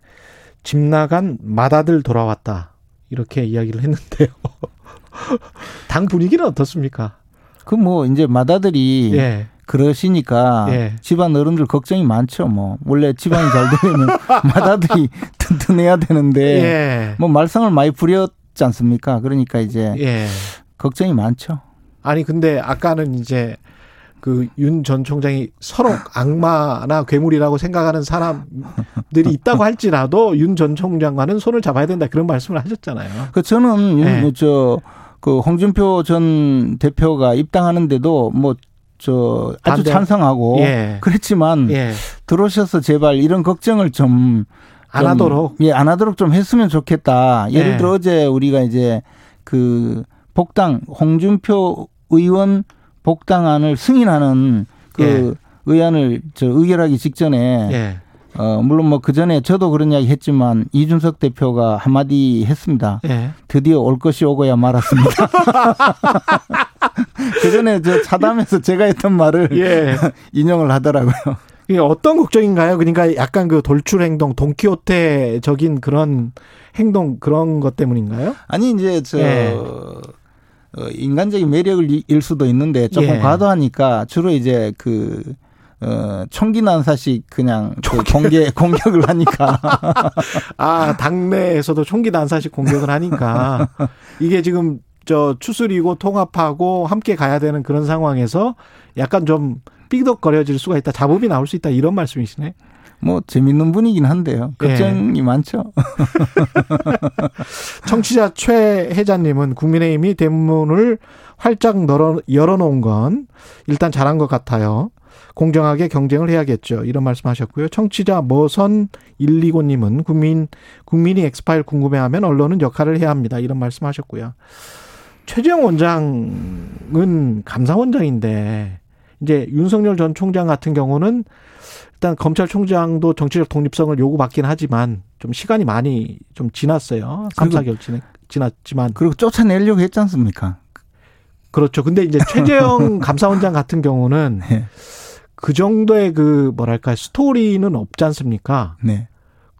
집 나간 맏아들 돌아왔다. 이렇게 이야기를 했는데요. 당 분위기는 어떻습니까? 그 뭐 이제 맏아들이 예. 그러시니까 예. 집안 어른들 걱정이 많죠. 뭐 원래 집안이 잘 되면 맏아들이 튼튼해야 되는데 예. 뭐 말썽을 많이 부렸지 않습니까? 그러니까 이제 예. 걱정이 많죠. 아니 근데 아까는 이제 그 윤 전 총장이 서로 악마나 괴물이라고 생각하는 사람들이 있다고 할지라도 윤 전 총장과는 손을 잡아야 된다 그런 말씀을 하셨잖아요. 그 저는 예. 저그 홍준표 전 대표가 입당하는데도 뭐 저 아주 반대. 찬성하고 예. 그렇지만 예. 들어오셔서 제발 이런 걱정을 좀안 좀, 하도록. 예, 안 하도록 좀 했으면 좋겠다. 예를 예. 들어 어제 우리가 이제 그 복당 홍준표 의원 복당안을 승인하는 그 예. 의안을 저 의결하기 직전에 예. 어, 물론 뭐 그 전에 저도 그런 이야기 했지만 이준석 대표가 한마디 했습니다. 예. 드디어 올 것이 오고야 말았습니다. 그 전에 저 차담에서 제가 했던 말을 예. 인용을 하더라고요. 이게 어떤 걱정인가요? 그러니까 약간 그 돌출 행동, 동키호테적인 그런 행동 그런 것 때문인가요? 아니 이제 저 예. 어, 인간적인 매력을 이- 일 수도 있는데 조금 예. 과도하니까 주로 이제 그 어, 총기 난사식 그냥 그 공개 공격을 하니까 아, 당내에서도 총기 난사식 공격을 하니까 이게 지금 저 추스리고 통합하고 함께 가야 되는 그런 상황에서 약간 좀 삐덕거려질 수가 있다. 잡음이 나올 수 있다. 이런 말씀이시네. 뭐 재밌는 분이긴 한데요. 예. 걱정이 많죠. 청취자 최혜자님은 국민의힘이 대문을 활짝 열어, 열어놓은 건 일단 잘한 것 같아요. 공정하게 경쟁을 해야겠죠. 이런 말씀하셨고요. 청취자 머선 129님은 국민 국민이 엑스파일 궁금해하면 언론은 역할을 해야 합니다. 이런 말씀하셨고요. 최재형 원장은 감사원장인데 이제 윤석열 전 총장 같은 경우는 일단 검찰총장도 정치적 독립성을 요구받긴 하지만 좀 시간이 많이 좀 지났어요. 삼사 결진에 지났지만 그리고 쫓아내려고 했지 않습니까? 그렇죠. 근데 이제 최재형 감사원장 같은 경우는 네. 그 정도의 그 뭐랄까 스토리는 없지 않습니까? 네.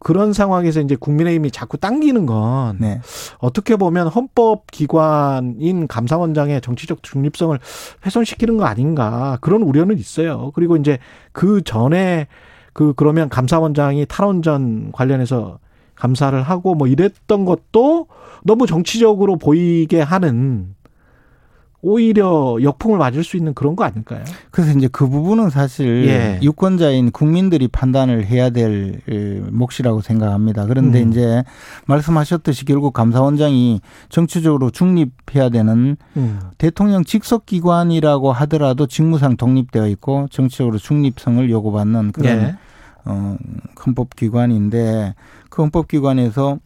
그런 상황에서 이제 국민의힘이 자꾸 당기는 건 네. 어떻게 보면 헌법 기관인 감사원장의 정치적 중립성을 훼손시키는 거 아닌가 그런 우려는 있어요. 그리고 이제 그 전에 그 그러면 감사원장이 탈원전 관련해서 감사를 하고 뭐 이랬던 것도 너무 정치적으로 보이게 하는 오히려 역풍을 맞을 수 있는 그런 거 아닐까요? 그래서 이제 그 부분은 사실 예. 유권자인 국민들이 판단을 해야 될 몫이라고 생각합니다. 그런데 음. 이제 말씀하셨듯이 결국 감사원장이 정치적으로 중립해야 되는 음. 대통령 직속 기관이라고 하더라도 직무상 독립되어 있고 정치적으로 중립성을 요구받는 그런 예. 어, 헌법기관인데 그 헌법기관에서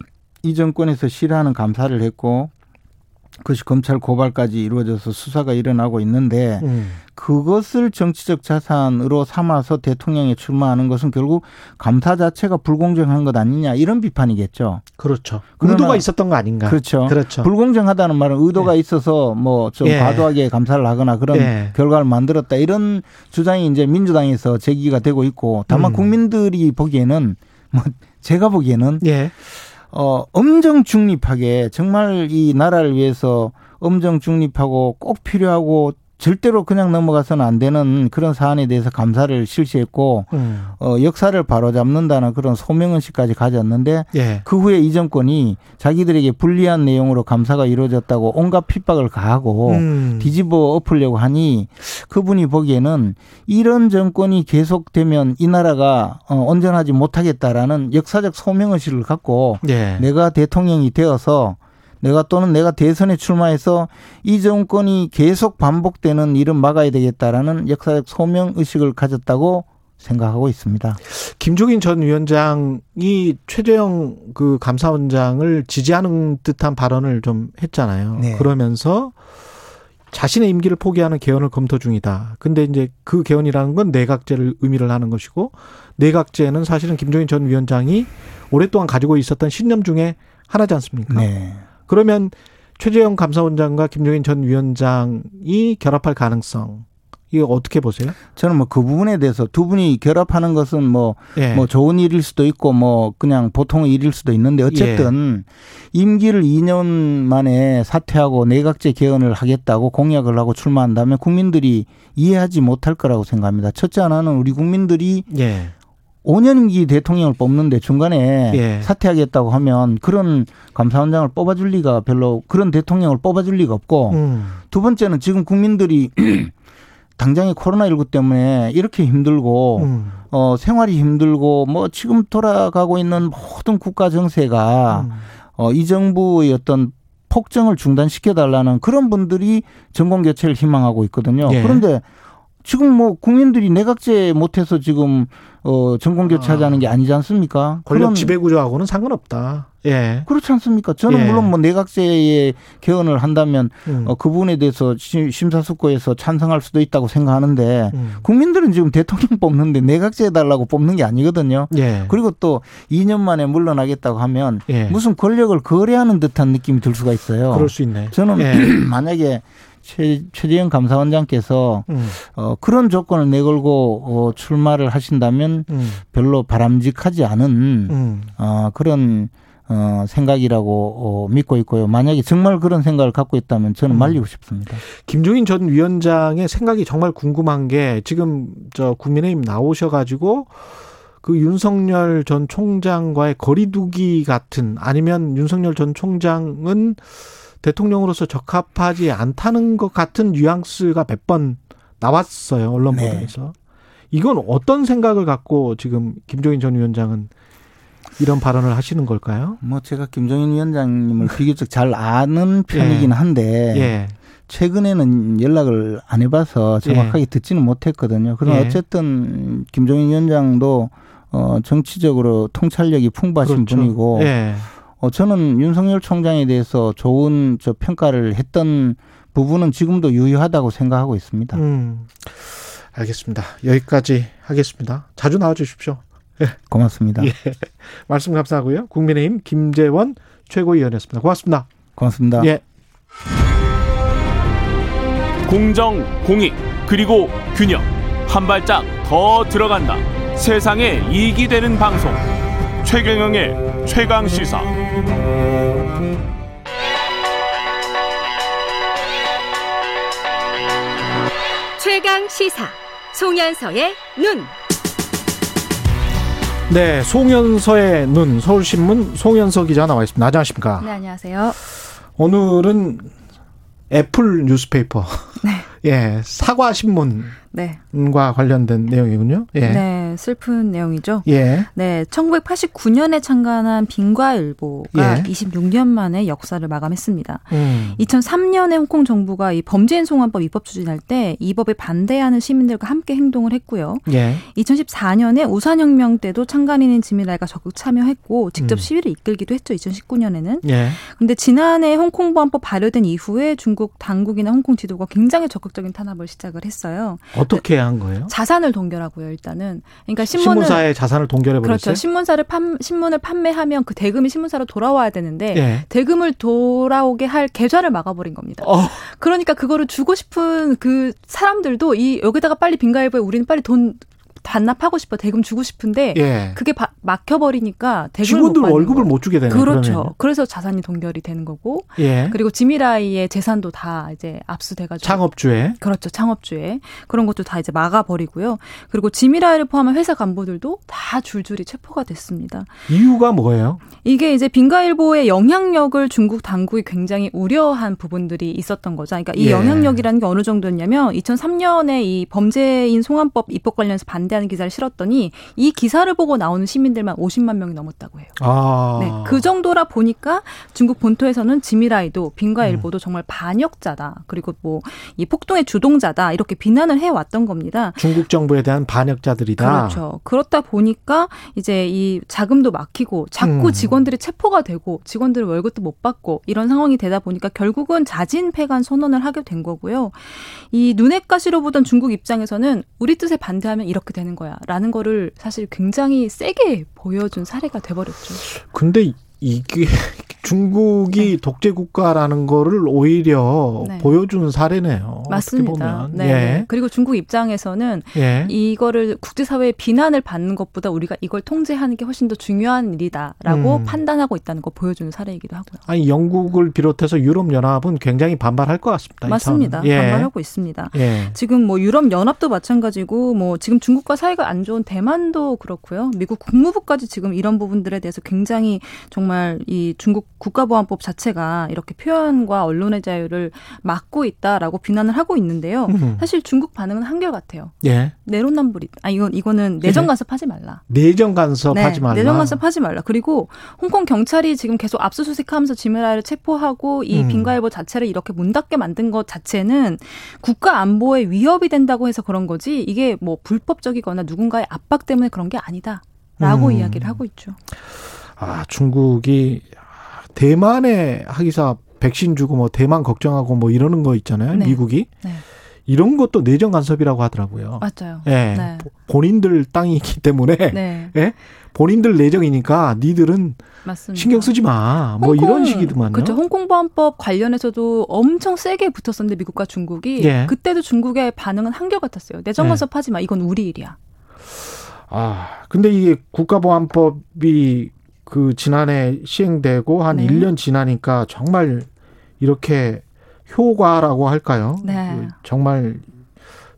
이 정권에서 싫어하는 감사를 했고 그것이 검찰 고발까지 이루어져서 수사가 일어나고 있는데 음. 그것을 정치적 자산으로 삼아서 대통령에 출마하는 것은 결국 감사 자체가 불공정한 것 아니냐 이런 비판이겠죠. 그렇죠. 의도가 있었던 거 아닌가? 그렇죠. 그렇죠. 불공정하다는 말은 의도가 있어서 뭐좀 예. 과도하게 감사를 하거나 그런 예. 결과를 만들었다 이런 주장이 이제 민주당에서 제기가 되고 있고 다만 음. 국민들이 보기에는 뭐 제가 보기에는 예. 어 엄정 중립하게 정말 이 나라를 위해서 엄정 중립하고 꼭 필요하고 절대로 그냥 넘어가서는 안 되는 그런 사안에 대해서 감사를 실시했고 음. 어 역사를 바로잡는다는 그런 소명의식까지 가졌는데 예. 그 후에 이 정권이 자기들에게 불리한 내용으로 감사가 이루어졌다고 온갖 핍박을 가하고 음. 뒤집어 엎으려고 하니 그분이 보기에는 이런 정권이 계속되면 이 나라가 어, 온전하지 못하겠다라는 역사적 소명의식을 갖고 예. 내가 대통령이 되어서 내가 또는 내가 대선에 출마해서 이 정권이 계속 반복되는 일은 막아야 되겠다라는 역사적 소명 의식을 가졌다고 생각하고 있습니다. 김종인 전 위원장이 최재형 그 감사원장을 지지하는 듯한 발언을 좀 했잖아요. 네. 그러면서 자신의 임기를 포기하는 개헌을 검토 중이다. 근데 이제 그 개헌이라는 건 내각제를 의미를 하는 것이고 내각제는 사실은 김종인 전 위원장이 오랫동안 가지고 있었던 신념 중에 하나지 않습니까? 네. 그러면 최재형 감사원장과 김종인 전 위원장이 결합할 가능성 이거 어떻게 보세요? 저는 뭐 그 부분에 대해서 두 분이 결합하는 것은 뭐, 예. 뭐 좋은 일일 수도 있고 뭐 그냥 보통의 일일 수도 있는데 어쨌든 예. 임기를 2년 만에 사퇴하고 내각제 개헌을 하겠다고 공약을 하고 출마한다면 국민들이 이해하지 못할 거라고 생각합니다. 첫째 하나는 우리 국민들이 예. 5년 임기 대통령을 뽑는데 중간에 예. 사퇴하겠다고 하면 그런 감사원장을 뽑아줄 리가 별로 그런 대통령을 뽑아줄 리가 없고 음. 두 번째는 지금 국민들이 당장의 코로나19 때문에 이렇게 힘들고 음. 어 생활이 힘들고 뭐 지금 돌아가고 있는 모든 국가 정세가 음. 어이 정부의 어떤 폭정을 중단시켜 달라는 그런 분들이 정권 교체를 희망하고 있거든요. 예. 그런데 지금 뭐 국민들이 내각제 못해서 지금 어 정권 교체하자는 게 아니지 않습니까? 권력 지배 구조하고는 상관없다. 예. 그렇지 않습니까? 저는 예. 물론 뭐 내각제에 개헌을 한다면 음. 어, 그 부분에 대해서 시- 심사숙고해서 찬성할 수도 있다고 생각하는데 음. 국민들은 지금 대통령 뽑는데 내각제 해달라고 뽑는 게 아니거든요. 예. 그리고 또 2년 만에 물러나겠다고 하면 예. 무슨 권력을 거래하는 듯한 느낌이 들 수가 있어요. 그럴 수 있네. 저는 예. 만약에 최, 최재형 감사원장께서 음. 어, 그런 조건을 내걸고 어, 출마를 하신다면 음. 별로 바람직하지 않은 음. 어, 그런 어, 생각이라고 어, 믿고 있고요. 만약에 정말 그런 생각을 갖고 있다면 저는 음. 말리고 싶습니다. 김종인 전 위원장의 생각이 정말 궁금한 게 지금 저 국민의힘 나오셔가지고 그 윤석열 전 총장과의 거리두기 같은 아니면 윤석열 전 총장은 대통령으로서 적합하지 않다는 것 같은 뉘앙스가 몇 번 나왔어요 언론 네. 보도에서 이건 어떤 생각을 갖고 지금 김종인 전 위원장은 이런 발언을 하시는 걸까요? 뭐 제가 김종인 위원장님을 비교적 잘 아는 편이긴 한데 예, 최근에는 연락을 안 해봐서 정확하게 듣지는 못했거든요. 그럼 예. 어쨌든 김종인 위원장도 어, 정치적으로 통찰력이 풍부하신 그렇죠. 분이고 예. 어, 저는 윤석열 총장에 대해서 좋은 저 평가를 했던 부분은 지금도 유효하다고 생각하고 있습니다. 음, 알겠습니다. 여기까지 하겠습니다. 자주 나와 주십시오. 고맙습니다. 예. 말씀 감사하고요. 국민의힘 김재원 최고위원이었습니다. 고맙습니다. 고맙습니다. 예. 공정, 공익, 그리고 균형. 한 발짝 더 들어간다. 세상에 이익이 되는 방송. 최경영의 최강 시사. 최강 시사 송현서의 눈. 네, 송현서의 눈 서울신문 송현서 기자 나와 있습니다. 안녕하십니까? 네, 안녕하세요. 오늘은 Apple Newspaper. 예, 사과 신문 과 네. 관련된 내용이군요. 예. 네, 슬픈 내용이죠. 예. 네, 1989년에 창간한 빈과일보가 예. 26년 만에 역사를 마감했습니다. 음. 2003년에 홍콩 정부가 이 범죄인 송환법 입법 추진할 때 이 법에 반대하는 시민들과 함께 행동을 했고요. 예. 2014년에 우산혁명 때도 창간인인 지미라이가 적극 참여했고 직접 음. 시위를 이끌기도 했죠. 2019년에는. 예. 근데 지난해 홍콩 보안법 발효된 이후에 중국 당국이나 홍콩 지도가 굉장히 적극적인 탄압을 시작을 했어요. 어떻게 한 거예요? 자산을 동결하고요, 일단은. 그러니까 신문을 신문사의 자산을 동결해 버렸어요. 그렇죠. 신문사를 판, 신문을 판매하면 그 대금이 신문사로 돌아와야 되는데 예. 대금을 돌아오게 할 계좌를 막아버린 겁니다. 어, 그러니까 그거를 주고 싶은 그 사람들도 이 여기다가 빨리 빈가일보에 우리는 빨리 돈 반납하고 싶어 대금 주고 싶은데 예. 그게 바- 막혀버리니까 대금을 직원들 못 월급을 거예요. 못 주게 되네. 그렇죠. 그러면. 그래서 자산이 동결이 되는 거고 예. 그리고 지미라이의 재산도 다 이제 압수돼가지고 창업주에 그렇죠. 창업주에 그런 것도 다 이제 막아버리고요. 그리고 지미라이를 포함한 회사 간부들도 다 줄줄이 체포가 됐습니다. 이유가 뭐예요? 이게 이제 빈가일보의 영향력을 중국 당국이 굉장히 우려한 부분들이 있었던 거죠. 그러니까 이 예. 영향력이라는 게 어느 정도였냐면 2003년에 이 범죄인 송환법 입법 관련해서 반대 하는 기사를 실었더니 이 기사를 보고 나오는 시민들만 50만 명이 넘었다고 해요. 아. 네, 그 정도라 보니까 중국 본토에서는 지미라이도 음. 빈과일보도 정말 반역자다. 그리고 뭐 이 폭동의 주동자다. 이렇게 비난을 해 왔던 겁니다. 중국 정부에 대한 반역자들이다. 그렇죠. 그렇다 보니까 이제 이 자금도 막히고 자꾸 음. 직원들이 체포가 되고 직원들은 월급도 못 받고 이런 상황이 되다 보니까 결국은 자진 폐간 선언을 하게 된 거고요. 이 눈엣 가시로 보던 중국 입장에서는 우리 뜻에 반대하면 이렇게 되는 거야 라는 거를 사실 굉장히 세게 보여준 사례가 돼버렸죠. 근데 이게 중국이 독재 국가라는 거를 오히려 네. 보여주는 사례네요. 맞습니다. 네. 예. 그리고 중국 입장에서는 예. 이거를 국제사회의 비난을 받는 것보다 우리가 이걸 통제하는 게 훨씬 더 중요한 일이다라고 음. 판단하고 있다는 거 보여주는 사례이기도 하고요. 아니 영국을 비롯해서 유럽 연합은 굉장히 반발할 것 같습니다. 이 맞습니다. 예. 반발하고 있습니다. 예. 지금 뭐 유럽 연합도 마찬가지고 뭐 지금 중국과 사이가 안 좋은 대만도 그렇고요. 미국 국무부까지 지금 이런 부분들에 대해서 굉장히 정말 이 중국 국가보안법 자체가 이렇게 표현과 언론의 자유를 막고 있다라고 비난을 하고 있는데요. 음. 사실 중국 반응은 한결 같아요. 예. 내로남불이. 아 이건 이거는 내정 예. 간섭하지 말라. 내정 간섭하지 말라. 네, 내정 간섭하지 말라. 그리고 홍콩 경찰이 지금 계속 압수수색하면서 지메라이를 체포하고 이 음. 빈과일보 자체를 이렇게 문 닫게 만든 것 자체는 국가 안보에 위협이 된다고 해서 그런 거지 이게 뭐 불법적이거나 누군가의 압박 때문에 그런 게 아니다라고 음. 이야기를 하고 있죠. 아, 중국이 대만에 하기사 백신 주고 뭐 대만 걱정하고 뭐 이러는 거 있잖아요. 네. 미국이. 네. 이런 것도 내정 간섭이라고 하더라고요. 맞아요. 예. 네. 보- 본인들 땅이기 때문에 네, 예? 본인들 내정이니까 니들은 맞습니다. 신경 쓰지 마. 뭐 홍콩, 이런 식이더만요. 그렇죠. 홍콩 보안법 관련해서도 엄청 세게 붙었었는데 미국과 중국이 예. 그때도 중국의 반응은 한결 같았어요. 내정 예. 간섭하지 마. 이건 우리 일이야. 아, 근데 이게 국가보안법이 그 지난해 시행되고 한 네. 1년 지나니까 정말 이렇게 효과라고 할까요? 네. 그 정말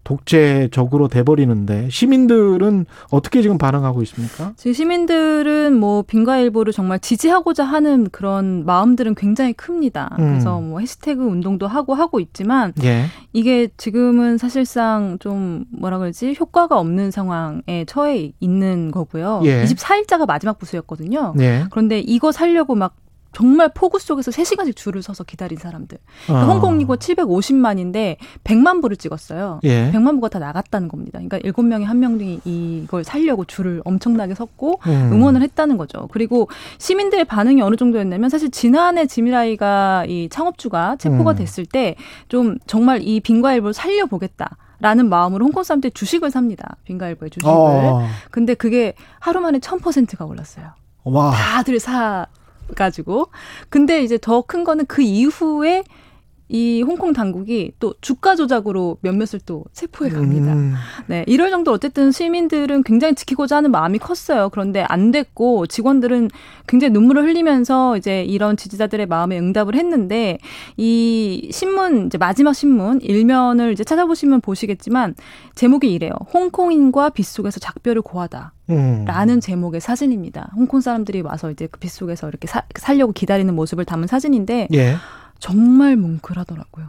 독재적으로 돼버리는데 시민들은 어떻게 지금 반응하고 있습니까? 지금 시민들은 뭐 빈과일보를 정말 지지하고자 하는 그런 마음들은 굉장히 큽니다. 음. 그래서 뭐 해시태그 운동도 하고 하고 있지만 예. 이게 지금은 사실상 좀 뭐라 그러지 효과가 없는 상황에 처해 있는 거고요. 예. 24일자가 마지막 부수였거든요. 네. 그런데 이거 살려고 막 정말 폭우 속에서 3시간씩 줄을 서서 기다린 사람들. 그러니까 어. 홍콩 이거 750만인데 100만 부를 찍었어요. 예. 100만 부가 다 나갔다는 겁니다. 그러니까 7명이 한 명이 이걸 살려고 줄을 엄청나게 섰고 음. 응원을 했다는 거죠. 그리고 시민들의 반응이 어느 정도였냐면 사실 지난해 지미라이가 이 창업주가 체포가 음. 됐을 때 좀 정말 이 빈과일보를 살려보겠다. 라는 마음으로 홍콩 사람들이 주식을 삽니다. 빈과일보의 주식을. 어. 근데 그게 하루 만에 1000%가 올랐어요. 와. 다들 사 가지고. 근데 이제 더 큰 거는 그 이후에 이 홍콩 당국이 또 주가 조작으로 몇몇을 또 체포해 갑니다. 음. 네, 이럴 정도 어쨌든 시민들은 굉장히 지키고자 하는 마음이 컸어요. 그런데 안 됐고 직원들은 굉장히 눈물을 흘리면서 이제 이런 지지자들의 마음에 응답을 했는데 이 신문 이제 마지막 신문 일면을 이제 찾아보시면 보시겠지만 제목이 이래요. 홍콩인과 빗속에서 작별을 고하다. 음. 라는 제목의 사진입니다. 홍콩 사람들이 와서 이제 그 빗속에서 이렇게 사, 살려고 기다리는 모습을 담은 사진인데 예. 정말 뭉클하더라고요.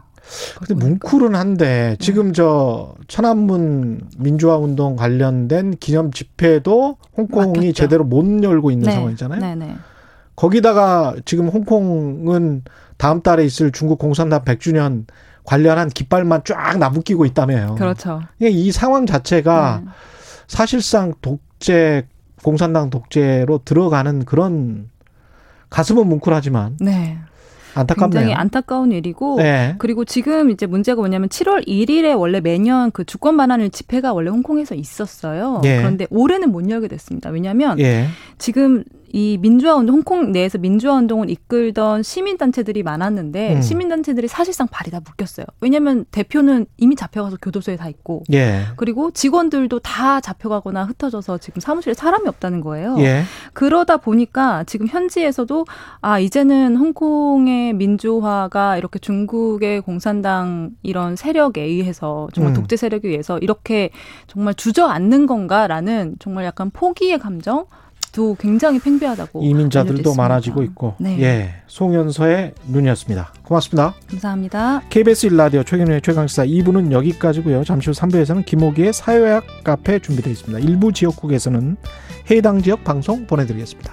근데 뭉클은 한데 지금 저 천안문 민주화 운동 관련된 기념 집회도 홍콩이 막혔죠. 제대로 못 열고 있는 네. 상황이잖아요. 네 네. 거기다가 지금 홍콩은 다음 달에 있을 중국 공산당 100주년 관련한 깃발만 쫙 나부끼고 있다며요. 그렇죠. 이 상황 자체가 네. 사실상 독재 공산당 독재로 들어가는 그런 가슴은 뭉클하지만 네. 안타깝네요. 굉장히 안타까운 일이고 네. 그리고 지금 이제 문제가 뭐냐면 7월 1일에 원래 매년 그 주권 반환일 집회가 원래 홍콩에서 있었어요. 예. 그런데 올해는 못 열게 됐습니다. 왜냐하면 예. 지금 이 민주화 운동 홍콩 내에서 민주화 운동을 이끌던 시민 단체들이 많았는데 음. 시민 단체들이 사실상 발이 다 묶였어요. 왜냐하면 대표는 이미 잡혀가서 교도소에 다 있고 예. 그리고 직원들도 다 잡혀가거나 흩어져서 지금 사무실에 사람이 없다는 거예요. 예. 그러다 보니까 지금 현지에서도 아 이제는 홍콩의 민주화가 이렇게 중국의 공산당 이런 세력에 의해서 정말 음. 독재 세력에 의해서 이렇게 정말 주저앉는 건가라는 정말 약간 포기의 감정 도 굉장히 팽배하다고 이민자들도. 많아지고 있고. 네. 예. 송현서의 눈이었습니다. 고맙습니다. 감사합니다. KBS 1라디오 최경련의 최강시사 2부는 여기까지고요. 잠시 후 3부에서는 김호기의 사회학 카페 준비되어 있습니다. 일부 지역국에서는 해당 지역 방송 보내드리겠습니다.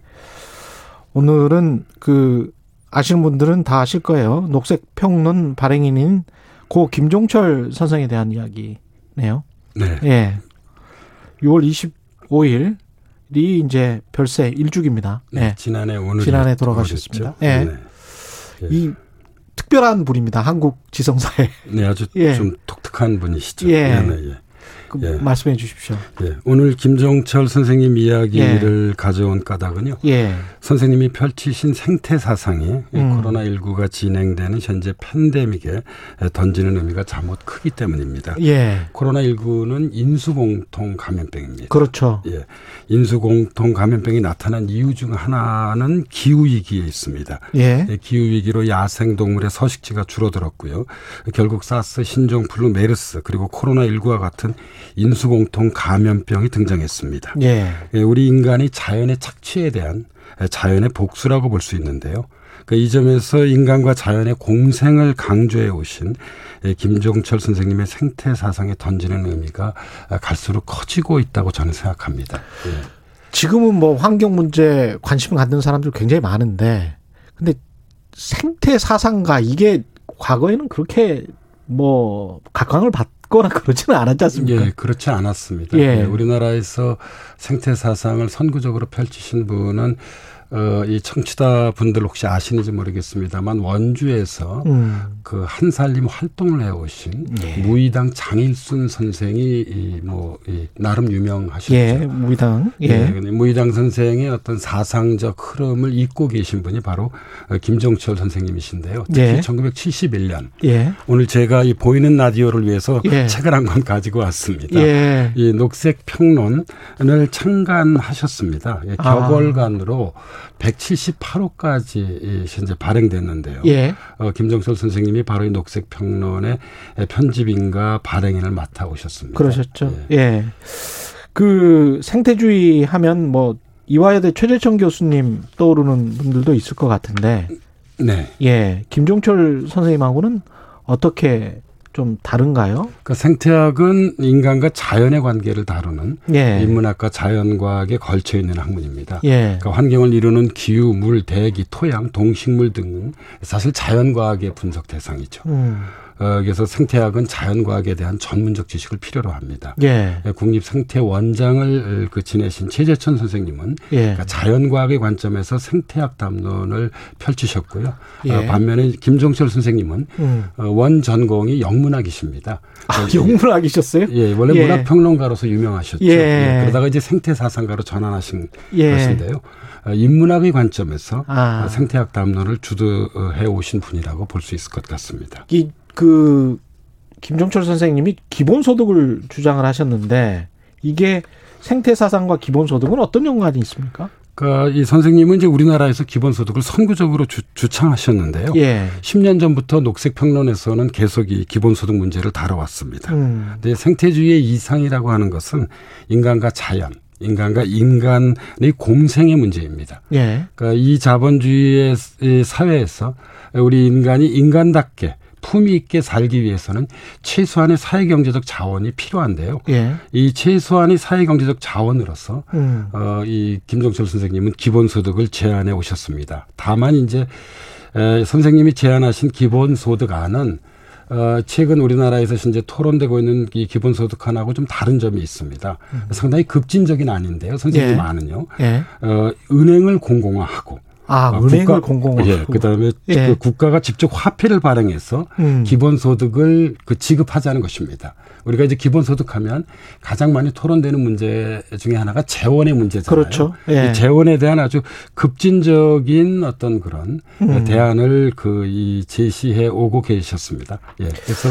오늘은 그 아시는 분들은 다 아실 거예요. 녹색 평론 발행인인 고 김종철 선생에 대한 이야기네요. 네. 예. 6월 25일이 이제 별세 1주기입니다. 네. 예. 지난해 오늘 지난해 돌아가셨습니다. 예. 네. 이 특별한 분입니다. 한국 지성사에. 네, 아주 예. 좀 독특한 분이시죠. 예. 네, 네, 예. 그 예. 말씀해 주십시오. 예. 오늘 김종철 선생님 이야기를 가져온 까닭은요. 예. 선생님이 펼치신 생태 사상이 음. 코로나 19가 진행되는 현재 팬데믹에 던지는 의미가 잠못 크기 때문입니다. 예. 코로나 19는 인수공통 감염병입니다. 그렇죠. 예. 인수공통 감염병이 나타난 이유 중 하나는 기후 위기에 있습니다. 예. 기후 위기로 야생 동물의 서식지가 줄어들었고요. 결국 사스, 신종플루, 메르스, 그리고 코로나 19와 같은 인수공통 감염병이 등장했습니다. 예. 예, 우리 인간이 자연의 착취에 대한 자연의 복수라고 볼 수 있는데요. 그이 점에서 인간과 자연의 공생을 강조해 오신 예, 김종철 선생님의 생태 사상에 던지는 의미가 갈수록 커지고 있다고 저는 생각합니다. 예. 지금은 뭐 환경 문제 관심을 갖는 사람들 굉장히 많은데 근데 생태 사상가 이게 과거에는 그렇게 뭐 각광을 받 거나 그러지는 않았지 않습니까? 예, 그렇지 않았습니다. 예. 예, 우리나라에서 생태 사상을 선구적으로 펼치신 분은 어, 이 청취자 분들 혹시 아시는지 모르겠습니다만 원주에서 음. 그 한살림 활동을 해오신 무의당 장일순 선생이 이뭐 이 나름 유명하셨죠. 예, 무의당. 예. 예, 무의당 선생의 어떤 사상적 흐름을 잇고 계신 분이 바로 어, 김종철 선생님이신데요. 특히 예. 1971년 예. 오늘 제가 이 보이는 라디오를 위해서 예. 책을 한 권 가지고 왔습니다. 예. 이 녹색 평론을 창간하셨습니다. 예, 아. 격월간으로 178호까지 현재 발행됐는데요. 예. 어, 김정철 선생님이 바로 이 녹색 평론의 편집인과 발행인을 맡아 오셨습니다. 그러셨죠. 예. 그 생태주의 하면 뭐 이화여대 최재천 교수님 떠오르는 분들도 있을 것 같은데. 네. 예. 김종철 선생님하고는 어떻게 좀 다른가요? 그 생태학은 인간과 자연의 관계를 다루는 예. 인문학과 자연과학에 걸쳐 있는 학문입니다. 예. 그러니까 환경을 이루는 기후, 물, 대기, 토양, 동식물 등은 사실 자연과학의 분석 대상이죠. 음. 어, 그래서 생태학은 자연과학에 대한 전문적 지식을 필요로 합니다. 예. 국립생태원장을 그 지내신 최재천 선생님은 예. 그러니까 자연과학의 관점에서 생태학 담론을 펼치셨고요. 예. 어, 반면에 김종철 선생님은 음. 어, 원 전공이 영문학이십니다. 아, 영문학이셨어요? 예, 원래 예. 문학평론가로서 유명하셨죠. 예. 예, 그러다가 이제 생태사상가로 전환하신 예. 것인데요. 어, 인문학의 관점에서 아. 어, 생태학 담론을 주도해 오신 분이라고 볼 수 있을 것 같습니다. 이 그 김종철 선생님이 기본소득을 주장을 하셨는데 이게 생태 사상과 기본소득은 어떤 연관이 있습니까? 그러니까 이 선생님은 이제 우리나라에서 기본소득을 선구적으로 주, 주창하셨는데요. 예. 10년 전부터 녹색평론에서는 계속 이 기본소득 문제를 다뤄왔습니다. 음. 근데 생태주의의 이상이라고 하는 것은 인간과 자연, 인간과 인간의 공생의 문제입니다. 예. 그러니까 이 자본주의의 사회에서 우리 인간이 인간답게 품위 있게 살기 위해서는 최소한의 사회 경제적 자원이 필요한데요. 예. 이 최소한의 사회 경제적 자원으로서 음. 어, 이 김종철 선생님은 기본소득을 제안해 오셨습니다. 다만 이제 에, 선생님이 제안하신 기본소득 안은 어, 최근 우리나라에서 이제 토론되고 있는 이 기본소득안하고 좀 다른 점이 있습니다. 상당히 급진적인 안인데요. 선생님 예. 안은요. 예. 어, 은행을 공공화하고 아, 어, 은행을 국가- 공공화하고. 예, 그다음에 예. 그 국가가 직접 화폐를 발행해서 음. 기본소득을 그 지급하자는 것입니다. 우리가 이제 기본소득하면 가장 많이 토론되는 문제 중에 하나가 재원의 문제잖아요. 그렇죠. 예. 이 재원에 대한 아주 급진적인 어떤 그런 음. 대안을 그 이 제시해 오고 계셨습니다. 예, 그래서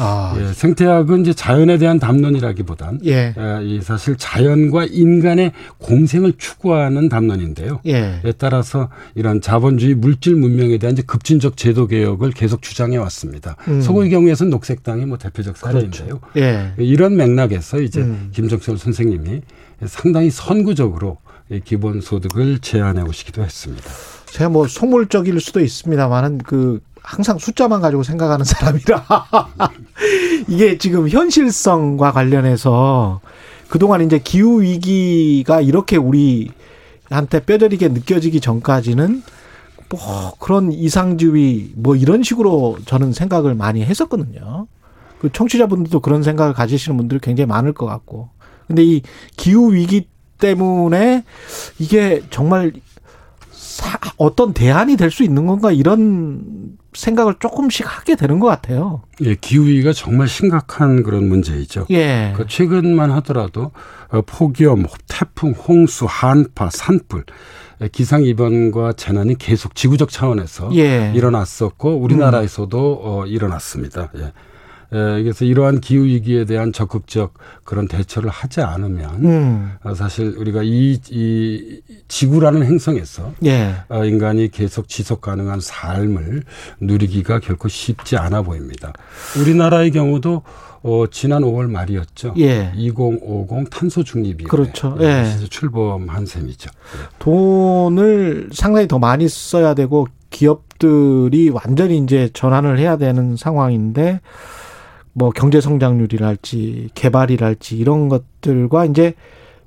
아. 예, 생태학은 이제 자연에 대한 담론이라기보단 예. 에, 이 사실 자연과 인간의 공생을 추구하는 담론인데요. 예. 에 따라서 이런 자본주의 물질 문명에 대한 이제 급진적 제도 개혁을 계속 주장해 왔습니다. 음. 서구의 경우에서는 녹색당이 뭐 대표적 사례인데요. 예. 이런 맥락에서 이제 음. 김정철 선생님이 상당히 선구적으로 이 기본소득을 제안해 오시기도 했습니다. 제가 뭐 속물적일 수도 있습니다만은 그 항상 숫자만 가지고 생각하는 사람이라 이게 지금 현실성과 관련해서 그동안 이제 기후 위기가 이렇게 우리 한테 뼈저리게 느껴지기 전까지는 뭐 그런 이상주의 뭐 이런 식으로 저는 생각을 많이 했었거든요. 그 청취자분들도 그런 생각을 가지시는 분들이 굉장히 많을 것 같고. 근데 이 기후 위기 때문에 이게 정말 사, 어떤 대안이 될 수 있는 건가 이런 생각을 조금씩 하게 되는 것 같아요. 예, 기후위기가 정말 심각한 그런 문제이죠. 예. 그 최근만 하더라도 어, 폭염, 태풍, 홍수, 한파, 산불 예, 기상 이변과 재난이 계속 지구적 차원에서 예. 일어났었고 우리나라에서도 어, 일어났습니다. 예. 예, 그래서 이러한 기후 위기에 대한 적극적 그런 대처를 하지 않으면 음. 어, 사실 우리가 이, 이 지구라는 행성에서 예. 어, 인간이 계속 지속 가능한 삶을 누리기가 결코 쉽지 않아 보입니다. 우리나라의 경우도 어, 지난 5월 말이었죠. 예. 2050 탄소 중립이 그렇죠. 예. 출범한 셈이죠. 돈을 상당히 더 많이 써야 되고 기업들이 완전히 이제 전환을 해야 되는 상황인데 뭐 경제 성장률이랄지 개발이랄지 이런 것들과 이제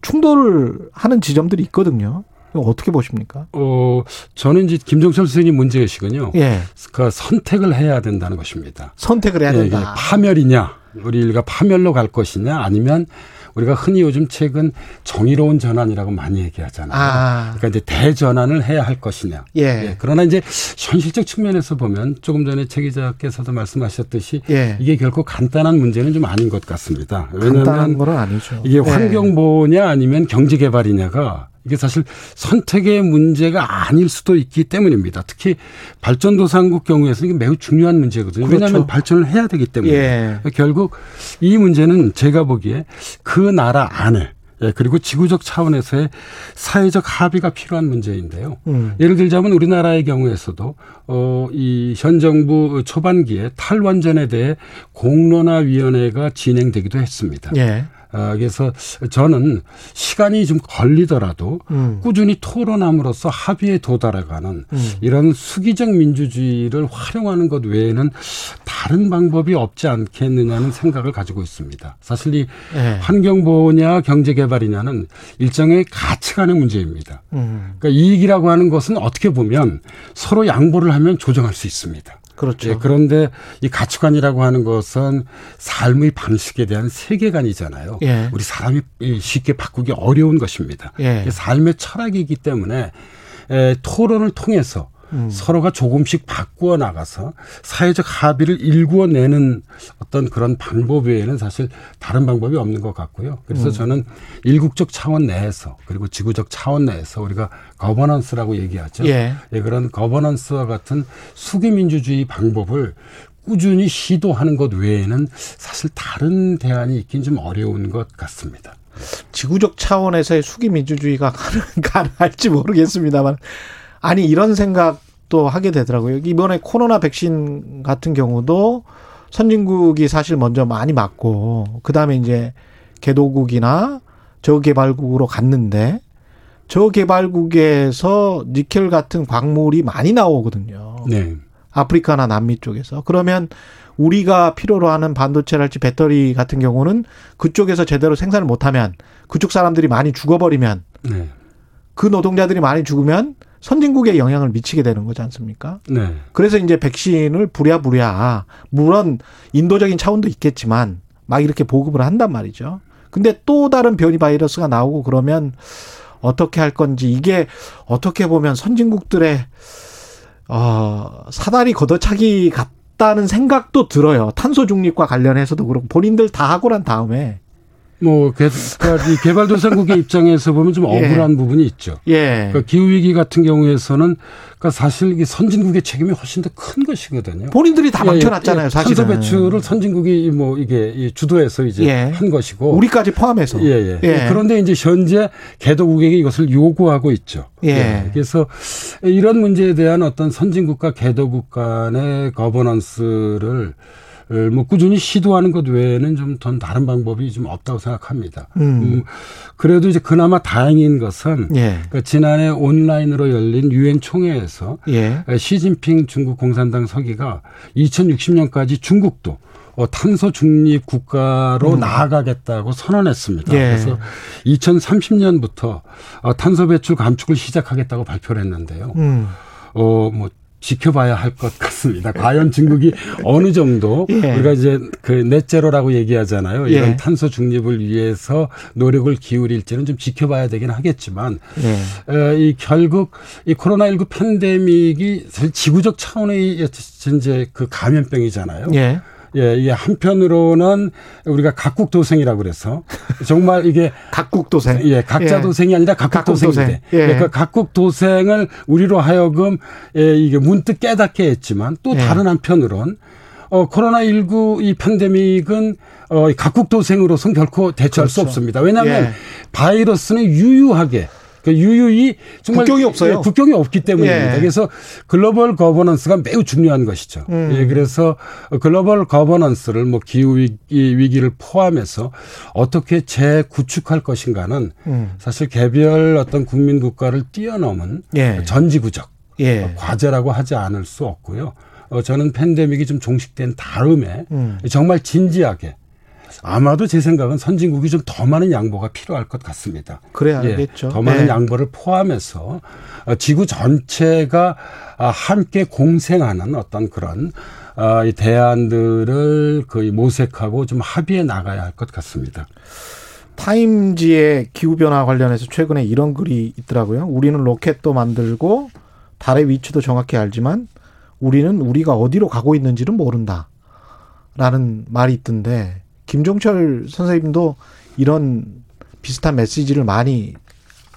충돌을 하는 지점들이 있거든요. 어떻게 보십니까? 어, 저는 이제 김종철 선생님 문제의식은요. 예. 그 선택을 해야 된다는 것입니다. 선택을 해야 예, 된다. 예, 파멸이냐, 우리 일가 파멸로 갈 것이냐, 아니면 우리가 흔히 요즘 최근 정의로운 전환이라고 많이 얘기하잖아요. 아. 그러니까 이제 대전환을 해야 할 것이냐. 예. 그러나 이제 현실적 측면에서 보면 조금 전에 최 기자께서도 말씀하셨듯이 예. 이게 결코 간단한 문제는 좀 아닌 것 같습니다. 간단한 왜냐하면 건 아니죠. 이게 예. 환경보호냐 아니면 경제개발이냐가 이게 사실 선택의 문제가 아닐 수도 있기 때문입니다. 특히 발전도상국 경우에서 이게 매우 중요한 문제거든요. 그렇죠. 왜냐하면 발전을 해야 되기 때문에 예. 결국 이 문제는 제가 보기에 그 나라 안에 예, 그리고 지구적 차원에서의 사회적 합의가 필요한 문제인데요. 음. 예를 들자면 우리나라의 경우에서도 어, 이현 정부 초반기에 탈원전에 대해 공론화 위원회가 진행되기도 했습니다. 예. 아, 그래서 저는 시간이 좀 걸리더라도 음. 꾸준히 토론함으로써 합의에 도달해가는 음. 이런 수기적 민주주의를 활용하는 것 외에는 다른 방법이 없지 않겠느냐는 생각을 가지고 있습니다. 사실 이 예. 환경보호냐 경제개발이냐는 일정의 가치관의 문제입니다. 음. 그러니까 이익이라고 하는 것은 어떻게 보면 서로 양보를 하면 조정할 수 있습니다. 그렇죠. 예, 그런데 이 가치관이라고 하는 것은 삶의 방식에 대한 세계관이잖아요. 예. 우리 사람이 쉽게 바꾸기 어려운 것입니다. 예. 삶의 철학이기 때문에 에, 토론을 통해서 음. 서로가 조금씩 바꾸어 나가서 사회적 합의를 일구어내는 어떤 그런 방법 외에는 사실 다른 방법이 없는 것 같고요. 그래서 음. 저는 일국적 차원 내에서 그리고 지구적 차원 내에서 우리가 거버넌스라고 얘기하죠. 예. 예, 그런 거버넌스와 같은 수기민주주의 방법을 꾸준히 시도하는 것 외에는 사실 다른 대안이 있긴 좀 어려운 것 같습니다. 지구적 차원에서의 수기 민주주의가 가능, 가능할지 모르겠습니다만 아니 이런 생각도 하게 되더라고요. 이번에 코로나 백신 같은 경우도 선진국이 사실 먼저 많이 맞고 그다음에 이제 개도국이나 저개발국으로 갔는데 저개발국에서 니켈 같은 광물이 많이 나오거든요. 네. 아프리카나 남미 쪽에서. 그러면 우리가 필요로 하는 반도체랄지 배터리 같은 경우는 그쪽에서 제대로 생산을 못하면 그쪽 사람들이 많이 죽어버리면 네. 그 노동자들이 많이 죽으면 선진국에 영향을 미치게 되는 거지 않습니까? 네. 그래서 이제 백신을 부랴부랴 물론 인도적인 차원도 있겠지만 막 이렇게 보급을 한단 말이죠. 근데 또 다른 변이 바이러스가 나오고 그러면 어떻게 할 건지 이게 어떻게 보면 선진국들의 어 사다리 걷어차기 같다는 생각도 들어요. 탄소 중립과 관련해서도 그렇고 본인들 다 하고 난 다음에 뭐 개, 개발도상국의 입장에서 보면 좀 예. 억울한 부분이 있죠. 예. 그러니까 기후 위기 같은 경우에서는 그러니까 사실 이 선진국의 책임이 훨씬 더 큰 것이거든요. 본인들이 다 예, 예, 예. 사실은. 탄소 배출을 선진국이 뭐 이게 이 주도해서 이제 예. 한 것이고 우리까지 포함해서. 예, 예. 예. 그런데 이제 현재 개도국에게 이것을 요구하고 있죠. 예. 그래서 이런 문제에 대한 어떤 선진국과 개도국 간의 거버넌스를 뭐 꾸준히 시도하는 것 외에는 좀더 다른 방법이 좀 없다고 생각합니다. 음. 그래도 이제 그나마 다행인 것은 예. 그러니까 지난해 온라인으로 열린 유엔 총회에서 예. 시진핑 중국 공산당 서기가 2060년까지 중국도 어, 탄소 중립 국가로 음. 나아가겠다고 선언했습니다. 예. 그래서 2030년부터 어, 탄소 배출 감축을 시작하겠다고 발표를 했는데요. 음. 어, 뭐 지켜봐야 할 것 같습니다. 과연 중국이 어느 정도 예. 우리가 이제 그 넷제로라고 얘기하잖아요. 이런 예. 탄소 중립을 위해서 노력을 기울일지는 좀 지켜봐야 되긴 하겠지만 예. 어, 이 결국 이 코로나19 팬데믹이 사실 지구적 차원의 이제 그 감염병이잖아요. 예. 예, 이게 한편으로는 우리가 각국 도생이라고 그래서 정말 이게 각국 도생. 예, 각자 예. 도생이 아니라 각국, 각국 도생인데. 도생. 예. 그러니까 각국 도생을 우리로 하여금 예, 이게 문득 깨닫게 했지만 또 예. 다른 한편으로는 어, 코로나19 이 팬데믹은 어, 이 각국 도생으로서는 결코 대처할 수 그렇죠. 없습니다. 왜냐하면 예. 바이러스는 유유하게 그 유유히 정말 국경이 없어요. 예, 국경이 없기 때문입니다. 예. 그래서 글로벌 거버넌스가 매우 중요한 것이죠. 음. 예, 그래서 글로벌 거버넌스를 뭐 기후 위기, 위기를 포함해서 어떻게 재구축할 것인가는 음. 사실 개별 어떤 국민 국가를 뛰어넘은 예. 전지구적 예. 과제라고 하지 않을 수 없고요. 어, 저는 팬데믹이 좀 종식된 다음에 음. 정말 진지하게 아마도 제 생각은 선진국이 좀 더 많은 양보가 필요할 것 같습니다. 그래야겠죠. 예, 더 많은 네. 양보를 포함해서 어, 지구 전체가 아, 함께 공생하는 어떤 그런 아, 이 대안들을 거의 모색하고 좀 합의해 나가야 할 것 같습니다. 타임지의 기후변화 관련해서 최근에 이런 글이 있더라고요. 우리는 로켓도 만들고 달의 위치도 정확히 알지만 우리는 우리가 어디로 가고 있는지는 모른다. 라는 말이 있던데 김종철 선생님도 이런 비슷한 메시지를 많이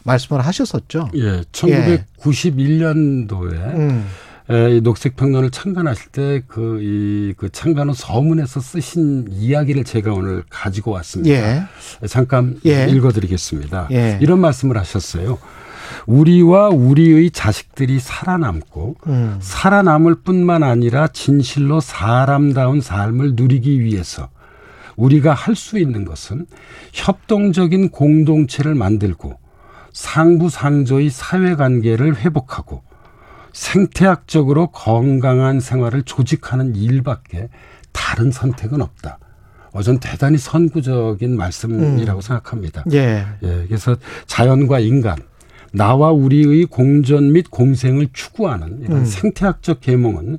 말씀을 하셨었죠. 예, 1991년도에 음. 에, 이 녹색평론을 창간하실 때 그 이 그 창간 후 서문에서 쓰신 이야기를 제가 오늘 가지고 왔습니다. 예. 잠깐 예. 읽어드리겠습니다. 예. 이런 말씀을 하셨어요. 우리와 우리의 자식들이 살아남고 음. 살아남을 뿐만 아니라 진실로 사람다운 삶을 누리기 위해서 우리가 할 수 있는 것은 협동적인 공동체를 만들고 상부상조의 사회관계를 회복하고 생태학적으로 건강한 생활을 조직하는 일밖에 다른 선택은 없다. 어, 전 대단히 선구적인 말씀이라고 생각합니다. 예. 예, 그래서 자연과 인간, 나와 우리의 공존 및 공생을 추구하는 이런 음. 생태학적 계몽은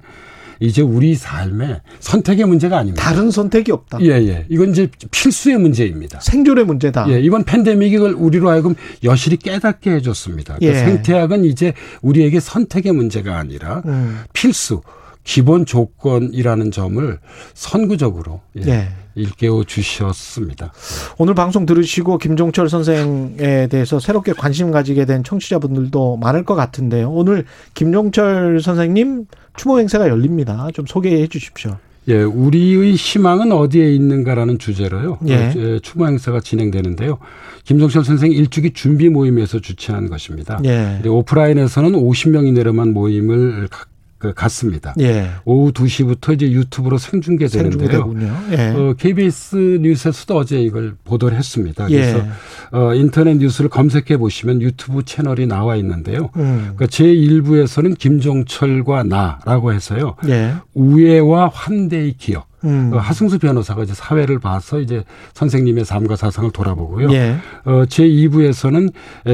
이제 우리 삶의 선택의 문제가 아닙니다. 다른 선택이 없다. 예, 예. 이건 이제 필수의 문제입니다. 생존의 문제다. 예, 이번 팬데믹이 걸 우리로 하여금 여실히 깨닫게 해줬습니다. 그러니까 예. 생태학은 이제 우리에게 선택의 문제가 아니라 음. 필수, 기본 조건이라는 점을 선구적으로 예, 예. 일깨워 주셨습니다. 오늘 방송 들으시고 김종철 선생에 대해서 새롭게 관심 가지게 된 청취자분들도 많을 것 같은데요. 오늘 김종철 선생님 추모 행사가 열립니다. 좀 소개해 주십시오. 예, 우리의 희망은 어디에 있는가라는 주제로요. 예. 어, 추모 행사가 진행되는데요. 김종철 선생 일주기 준비 모임에서 주최한 것입니다. 예. 오프라인에서는 50명 이내로만 모임을 가- 그 갔습니다. 예. 오후 2시부터 이제 유튜브로 생중계 되는데요. 생중계되군요. 예. 어, KBS 뉴스에서도 어제 이걸 보도를 했습니다. 예. 그래서 어, 인터넷 뉴스를 검색해 보시면 유튜브 채널이 나와 있는데요. 음. 그러니까 제1부에서는 김종철과 나라고 해서요. 예. 우애와 환대의 기억. 음. 어, 하승수 변호사가 이제 사회를 봐서 이제 선생님의 삶과 사상을 돌아보고요. 예. 어, 제2부에서는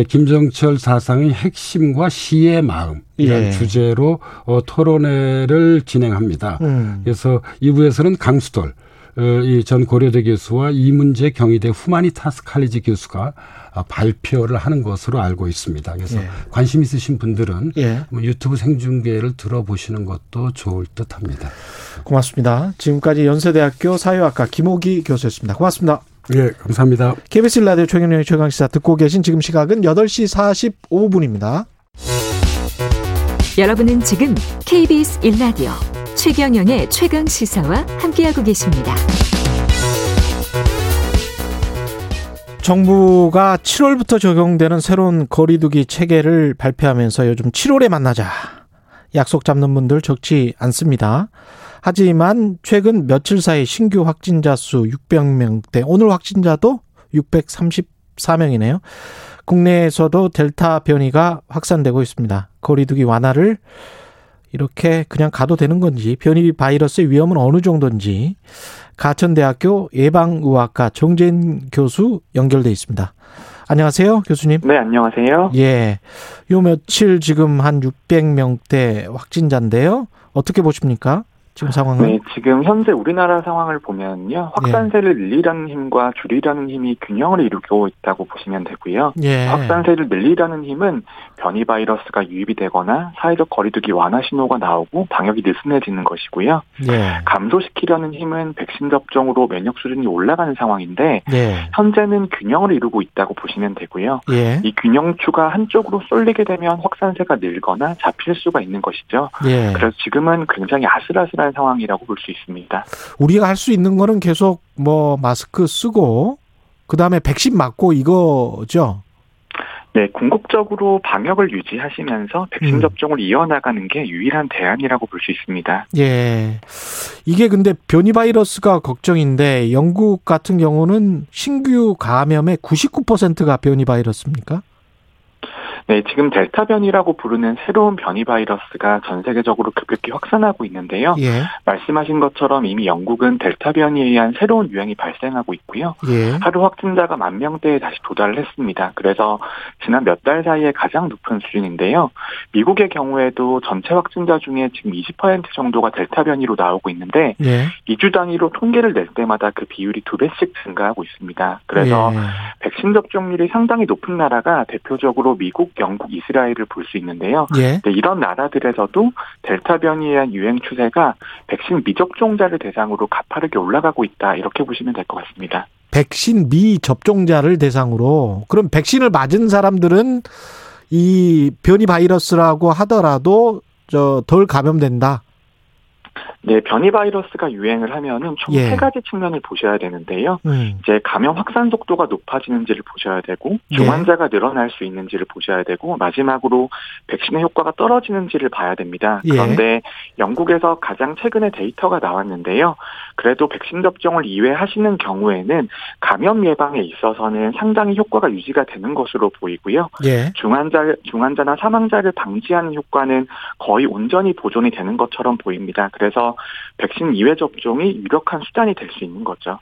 김정철 사상의 핵심과 시의 마음 이런 예. 주제로 어, 토론회를 진행합니다. 음. 그래서 2부에서는 강수돌 어, 이전 고려대 교수와 이문재 경희대 후마니타스 칼리지 교수가 아, 발표를 하는 것으로 알고 있습니다. 그래서 예. 관심 있으신 분들은 예. 뭐 유튜브 생중계를 들어보시는 것도 좋을 듯합니다. 고맙습니다. 지금까지 연세대학교 사회학과 김호기 교수였습니다. 고맙습니다. 예, 감사합니다. KBS 라디오 최경영의 최강시사 듣고 계신 지금 시각은 8시 45분입니다. 여러분은 지금 KBS 1라디오 최경영의 최강 시사와 함께하고 계십니다. 정부가 7월부터 적용되는 새로운 거리두기 체계를 발표하면서 요즘 7월에 만나자 약속 잡는 분들 적지 않습니다. 하지만 최근 며칠 사이 신규 확진자 수 600명대, 오늘 확진자도 634명이네요. 국내에서도 델타 변이가 확산되고 있습니다. 거리두기 완화를 이렇게 그냥 가도 되는 건지 변이 바이러스의 위험은 어느 정도인지 가천대학교 예방의학과 정재인 교수 연결돼 있습니다. 안녕하세요, 교수님. 네, 안녕하세요. 예. 요 며칠 지금 한 600명대 확진자인데요. 어떻게 보십니까? 지금 상황은? 네, 지금 현재 우리나라 상황을 보면요. 확산세를 늘리려는 힘과 줄이려는 힘이 균형을 이루고 있다고 보시면 되고요. 예. 확산세를 늘리려는 힘은 변이 바이러스가 유입이 되거나 사회적 거리두기 완화 신호가 나오고 방역이 느슨해지는 것이고요. 예. 감소시키려는 힘은 백신 접종으로 면역 수준이 올라가는 상황인데 예. 현재는 균형을 이루고 있다고 보시면 되고요. 예. 이 균형추가 한쪽으로 쏠리게 되면 확산세가 늘거나 잡힐 수가 있는 것이죠. 예. 그래서 지금은 굉장히 아슬아슬한 상황이라고 볼 수 있습니다. 우리가 할 수 있는 거는 계속 뭐 마스크 쓰고 그 다음에 백신 맞고 이거죠. 네, 궁극적으로 방역을 유지하시면서 백신 음. 접종을 이어나가는 게 유일한 대안이라고 볼 수 있습니다. 예. 이게 근데 변이 바이러스가 걱정인데 영국 같은 경우는 신규 감염의 99%가 변이 바이러스입니까? 네, 지금 델타 변이라고 부르는 새로운 변이 바이러스가 전 세계적으로 급격히 확산하고 있는데요. 예. 말씀하신 것처럼 이미 영국은 델타 변이에 의한 새로운 유행이 발생하고 있고요. 예. 하루 확진자가 만 명대에 다시 도달을 했습니다. 그래서 지난 몇 달 사이에 가장 높은 수준인데요. 미국의 경우에도 전체 확진자 중에 지금 20% 정도가 델타 변이로 나오고 있는데 예. 2주 단위로 통계를 낼 때마다 그 비율이 두 배씩 증가하고 있습니다. 그래서 예. 백신 접종률이 상당히 높은 나라가 대표적으로 미국, 영국, 이스라엘을 볼 수 있는데요. 예. 네, 이런 나라들에서도 델타 변이에 의한 유행 추세가 백신 미접종자를 대상으로 가파르게 올라가고 있다. 이렇게 보시면 될 것 같습니다. 백신 미접종자를 대상으로 그럼 백신을 맞은 사람들은 이 변이 바이러스라고 하더라도 저 덜 감염된다. 네, 변이 바이러스가 유행을 하면은 총 예. 세 가지 측면을 보셔야 되는데요. 음. 이제 감염 확산 속도가 높아지는지를 보셔야 되고 예. 중환자가 늘어날 수 있는지를 보셔야 되고 마지막으로 백신의 효과가 떨어지는지를 봐야 됩니다. 예. 그런데 영국에서 가장 최근에 데이터가 나왔는데요. 그래도 백신 접종을 2회 하시는 경우에는 감염 예방에 있어서는 상당히 효과가 유지가 되는 것으로 보이고요. 예. 중환자 중환자나 사망자를 방지하는 효과는 거의 온전히 보존이 되는 것처럼 보입니다. 그래서 백신 2회 접종이 유력한 수단이 될 수 있는 거죠.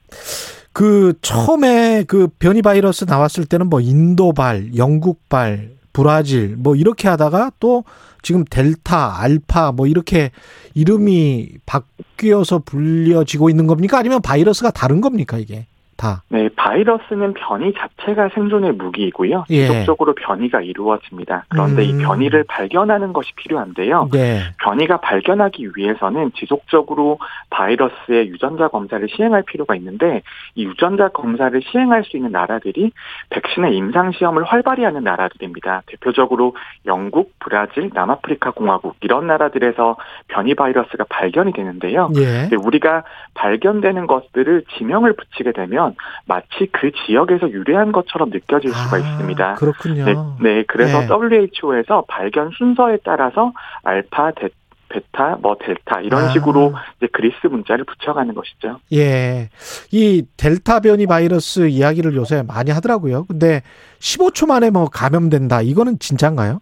그 처음에 그 변이 바이러스 나왔을 때는 뭐 인도발, 영국발, 브라질 뭐 이렇게 하다가 또 지금 델타, 알파 뭐 이렇게 이름이 바뀌어서 불려지고 있는 겁니까? 아니면 바이러스가 다른 겁니까 이게 다? 네, 바이러스는 변이 자체가 생존의 무기이고요. 예. 지속적으로 변이가 이루어집니다. 그런데 이 음. 변이를 발견하는 것이 필요한데요. 네. 변이가 발견하기 위해서는 지속적으로 바이러스의 유전자 검사를 시행할 필요가 있는데 이 유전자 검사를 시행할 수 있는 나라들이 백신의 임상 시험을 활발히 하는 나라들입니다. 대표적으로 영국, 브라질, 남아프리카 공화국 이런 나라들에서 변이 바이러스가 발견이 되는데요. 예. 우리가 발견되는 것들을 지명을 붙이게 되면 마치 그 지역에서 유래한 것처럼 느껴질 수가 있습니다. 아, 그렇군요. 네, 네, 그래서 네. WHO에서 발견 순서에 따라서 알파, 데, 베타, 뭐 델타 이런 아. 식으로 이제 그리스 문자를 붙여가는 것이죠. 예. 이 델타 변이 바이러스 이야기를 요새 많이 하더라고요. 근데 15초 만에 뭐 감염된다. 이거는 진짜인가요?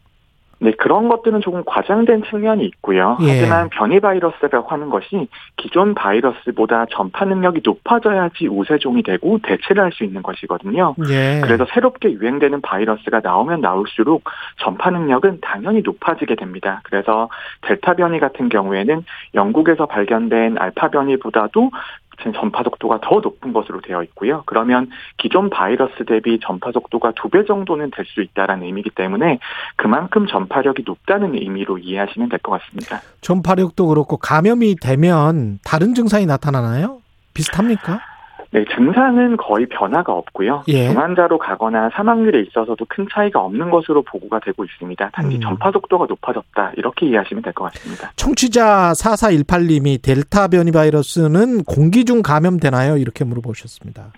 네, 그런 것들은 조금 과장된 측면이 있고요. 예. 하지만 변이 바이러스라고 하는 것이 기존 바이러스보다 전파 능력이 높아져야지 우세종이 되고 대체를 할 수 있는 것이거든요. 예. 그래서 새롭게 유행되는 바이러스가 나오면 나올수록 전파 능력은 당연히 높아지게 됩니다. 그래서 델타 변이 같은 경우에는 영국에서 발견된 알파 변이보다도 전파 속도가 더 높은 것으로 되어 있고요. 그러면 기존 바이러스 대비 전파 속도가 두 배 정도는 될 수 있다라는 의미이기 때문에 그만큼 전파력이 높다는 의미로 이해하시면 될 것 같습니다. 전파력도 그렇고 감염이 되면 다른 증상이 나타나나요? 비슷합니까? 네, 증상은 거의 변화가 없고요. 예. 중환자로 가거나 사망률에 있어서도 큰 차이가 없는 것으로 보고가 되고 있습니다. 단지 음. 전파 속도가 높아졌다 이렇게 이해하시면 될 것 같습니다. 청취자 4418님이 델타 변이 바이러스는 공기 중 감염되나요? 이렇게 물어보셨습니다.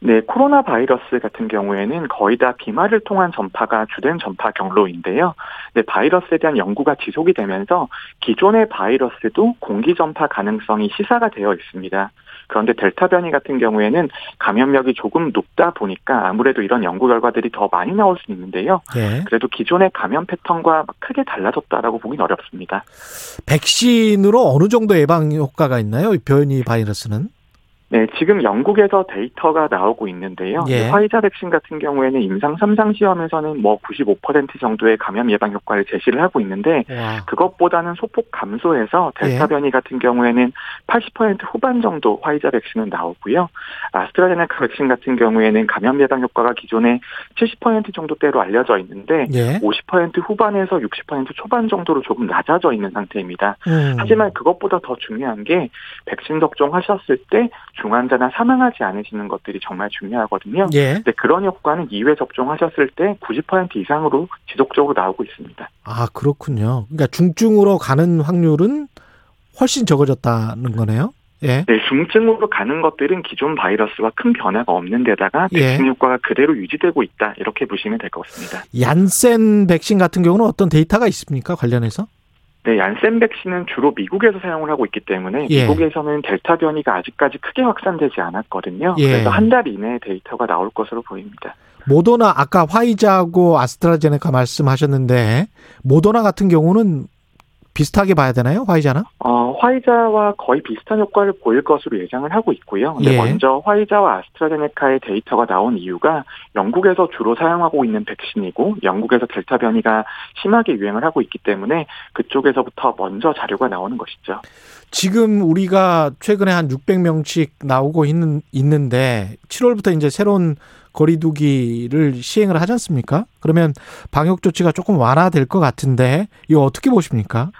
네, 코로나 바이러스 같은 경우에는 거의 다 비말을 통한 전파가 주된 전파 경로인데요. 네, 바이러스에 대한 연구가 지속이 되면서 기존의 바이러스도 공기 전파 가능성이 시사가 되어 있습니다. 그런데 델타 변이 같은 경우에는 감염력이 조금 높다 보니까 아무래도 이런 연구 결과들이 더 많이 나올 수 있는데요. 예. 그래도 기존의 감염 패턴과 크게 달라졌다라고 보긴 어렵습니다. 백신으로 어느 정도 예방 효과가 있나요? 이 변이 바이러스는? 네, 지금 영국에서 데이터가 나오고 있는데요. 예. 화이자 백신 같은 경우에는 임상 3상 시험에서는 뭐 95% 정도의 감염 예방 효과를 제시를 하고 있는데 와. 그것보다는 소폭 감소해서 델타 예. 변이 같은 경우에는 80% 후반 정도 화이자 백신은 나오고요. 아스트라제네카 백신 같은 경우에는 감염 예방 효과가 기존에 70% 정도대로 알려져 있는데 예. 50% 후반에서 60% 초반 정도로 조금 낮아져 있는 상태입니다. 음. 하지만 그것보다 더 중요한 게 백신 접종하셨을 때 중환자나 사망하지 않으시는 것들이 정말 중요하거든요. 예. 근데 그런 효과는 2회 접종하셨을 때 90% 이상으로 지속적으로 나오고 있습니다. 아, 그렇군요. 그러니까 중증으로 가는 확률은 훨씬 적어졌다는 거네요. 예. 네, 중증으로 가는 것들은 기존 바이러스와 큰 변화가 없는 데다가 예. 백신 효과가 그대로 유지되고 있다. 이렇게 보시면 될 것 같습니다. 얀센 백신 같은 경우는 어떤 데이터가 있습니까? 관련해서? 네, 얀센 백신은 주로 미국에서 사용을 하고 있기 때문에 예. 미국에서는 델타 변이가 아직까지 크게 확산되지 않았거든요. 예. 그래서 한 달 이내에 데이터가 나올 것으로 보입니다. 모더나 아까 화이자하고 아스트라제네카 말씀하셨는데 모더나 같은 경우는 비슷하게 봐야 되나요? 화이자나? 어, 화이자와 거의 비슷한 효과를 보일 것으로 예상을 하고 있고요. 예. 먼저 화이자와 아스트라제네카의 데이터가 나온 이유가 영국에서 주로 사용하고 있는 백신이고 영국에서 델타 변이가 심하게 유행을 하고 있기 때문에 그쪽에서부터 먼저 자료가 나오는 것이죠. 지금 우리가 최근에 한 600명씩 나오고 있는 있는데 7월부터 이제 새로운 거리두기를 시행을 하지 않습니까? 그러면 방역 조치가 조금 완화될 것 같은데 이거 어떻게 보십니까?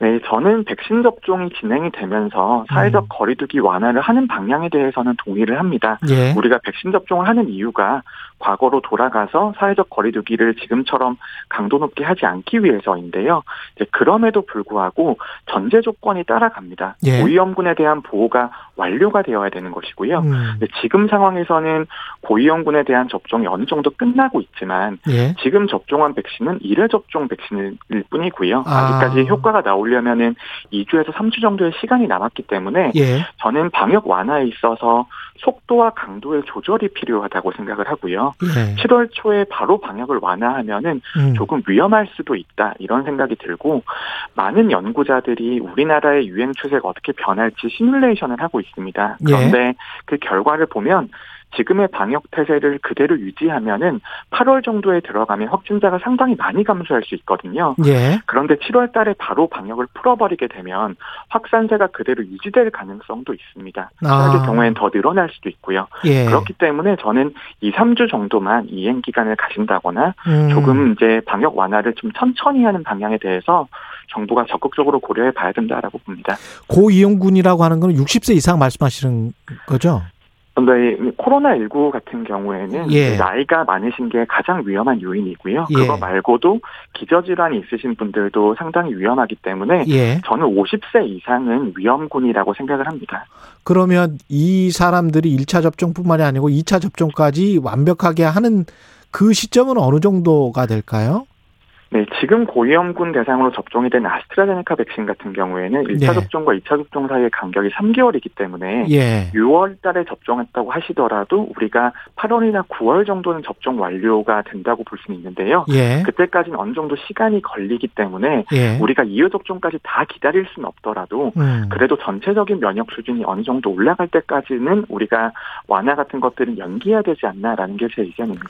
네, 저는 백신 접종이 진행이 되면서 사회적 음. 거리두기 완화를 하는 방향에 대해서는 동의를 합니다. 예. 우리가 백신 접종을 하는 이유가 과거로 돌아가서 사회적 거리두기를 지금처럼 강도 높게 하지 않기 위해서인데요. 이제 그럼에도 불구하고 전제 조건이 따라갑니다. 예. 고위험군에 대한 보호가 완료가 되어야 되는 것이고요. 음. 지금 상황에서는 고위험군에 대한 접종이 어느 정도 끝나고 있지만 예. 지금 접종한 백신은 1회 접종 백신일 뿐이고요. 아. 아직까지 효과가 나오려면은 2주에서 3주 정도의 시간이 남았기 때문에 예. 저는 방역 완화에 있어서 속도와 강도의 조절이 필요하다고 생각을 하고요. 예. 7월 초에 바로 방역을 완화하면은 음. 조금 위험할 수도 있다 이런 생각이 들고 많은 연구자들이 우리나라의 유행 추세가 어떻게 변할지 시뮬레이션을 하고 있습니다. 그런데 그 결과를 보면 지금의 방역 태세를 그대로 유지하면은 8월 정도에 들어가면 확진자가 상당히 많이 감소할 수 있거든요. 예. 그런데 7월 달에 바로 방역을 풀어버리게 되면 확산세가 그대로 유지될 가능성도 있습니다. 아. 7월의 경우에는 더 늘어날 수도 있고요. 예. 그렇기 때문에 저는 2, 3주 정도만 이행 기간을 가진다거나 음. 조금 이제 방역 완화를 좀 천천히 하는 방향에 대해서 정부가 적극적으로 고려해 봐야 된다라고 봅니다. 고위험군이라고 하는 건 60세 이상 말씀하시는 거죠? 그런데 코로나19 같은 경우에는 예. 나이가 많으신 게 가장 위험한 요인이고요. 예. 그거 말고도 기저질환이 있으신 분들도 상당히 위험하기 때문에 예. 저는 50세 이상은 위험군이라고 생각을 합니다. 그러면 이 사람들이 1차 접종뿐만이 아니고 2차 접종까지 완벽하게 하는 그 시점은 어느 정도가 될까요? 네, 지금 고위험군 대상으로 접종이 된 아스트라제네카 백신 같은 경우에는 1차 네. 접종과 2차 접종 사이의 간격이 3개월이기 때문에 예. 6월 달에 접종했다고 하시더라도 우리가 8월이나 9월 정도는 접종 완료가 된다고 볼 수는 있는데요. 예. 그때까지는 어느 정도 시간이 걸리기 때문에 예. 우리가 2회 접종까지 다 기다릴 수는 없더라도 음. 그래도 전체적인 면역 수준이 어느 정도 올라갈 때까지는 우리가 완화 같은 것들은 연기해야 되지 않나라는 게 제 의견입니다.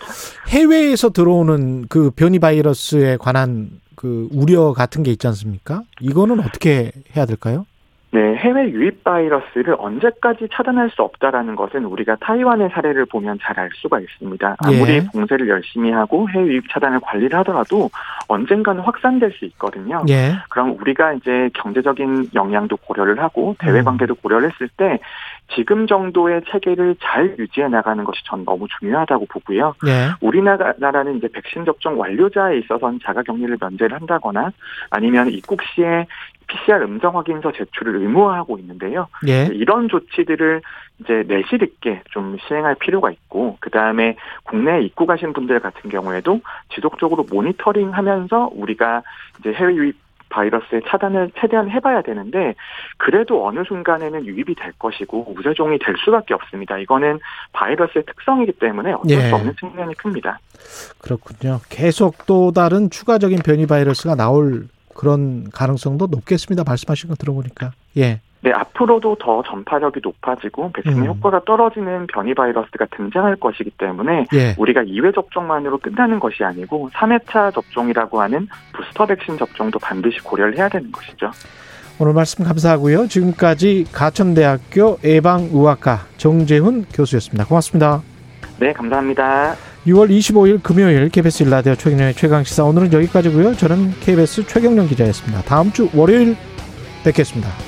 해외에서 들어오는 그 변이 바이러스에 관한 그 우려 같은 게 있지 않습니까? 이거는 어떻게 해야 될까요? 네, 해외 유입 바이러스를 언제까지 차단할 수 없다라는 것은 우리가 타이완의 사례를 보면 잘 알 수가 있습니다. 아무리 예. 봉쇄를 열심히 하고 해외 유입 차단을 관리를 하더라도 언젠가는 확산될 수 있거든요. 예. 그럼 우리가 이제 경제적인 영향도 고려를 하고 대외 음. 관계도 고려를 했을 때 지금 정도의 체계를 잘 유지해 나가는 것이 전 너무 중요하다고 보고요. 예. 우리나라는 이제 백신 접종 완료자에 있어서는 자가격리를 면제를 한다거나 아니면 입국 시에 PCR 음성 확인서 제출을 의무화하고 있는데요. 예. 이런 조치들을 이제 내실 있게 좀 시행할 필요가 있고 그 다음에 국내에 입국하신 분들 같은 경우에도 지속적으로 모니터링하면서 우리가 이제 해외 유입 바이러스의 차단을 최대한 해봐야 되는데 그래도 어느 순간에는 유입이 될 것이고 우세종이 될 수밖에 없습니다. 이거는 바이러스의 특성이기 때문에 어쩔 예. 수 없는 측면이 큽니다. 그렇군요. 계속 또 다른 추가적인 변이 바이러스가 나올 그런 가능성도 높겠습니다. 말씀하신 거 들어보니까. 예. 네, 앞으로도 더 전파력이 높아지고 백신의 음. 효과가 떨어지는 변이 바이러스가 등장할 것이기 때문에 예. 우리가 2회 접종만으로 끝나는 것이 아니고 3회차 접종이라고 하는 부스터 백신 접종도 반드시 고려를 해야 되는 것이죠. 오늘 말씀 감사하고요. 지금까지 가천대학교 예방의학과 정재훈 교수였습니다. 고맙습니다. 네, 감사합니다. 6월 25일 금요일 KBS 일라디오 최경영의 최강시사 오늘은 여기까지고요. 저는 KBS 최경영 기자였습니다. 다음 주 월요일 뵙겠습니다.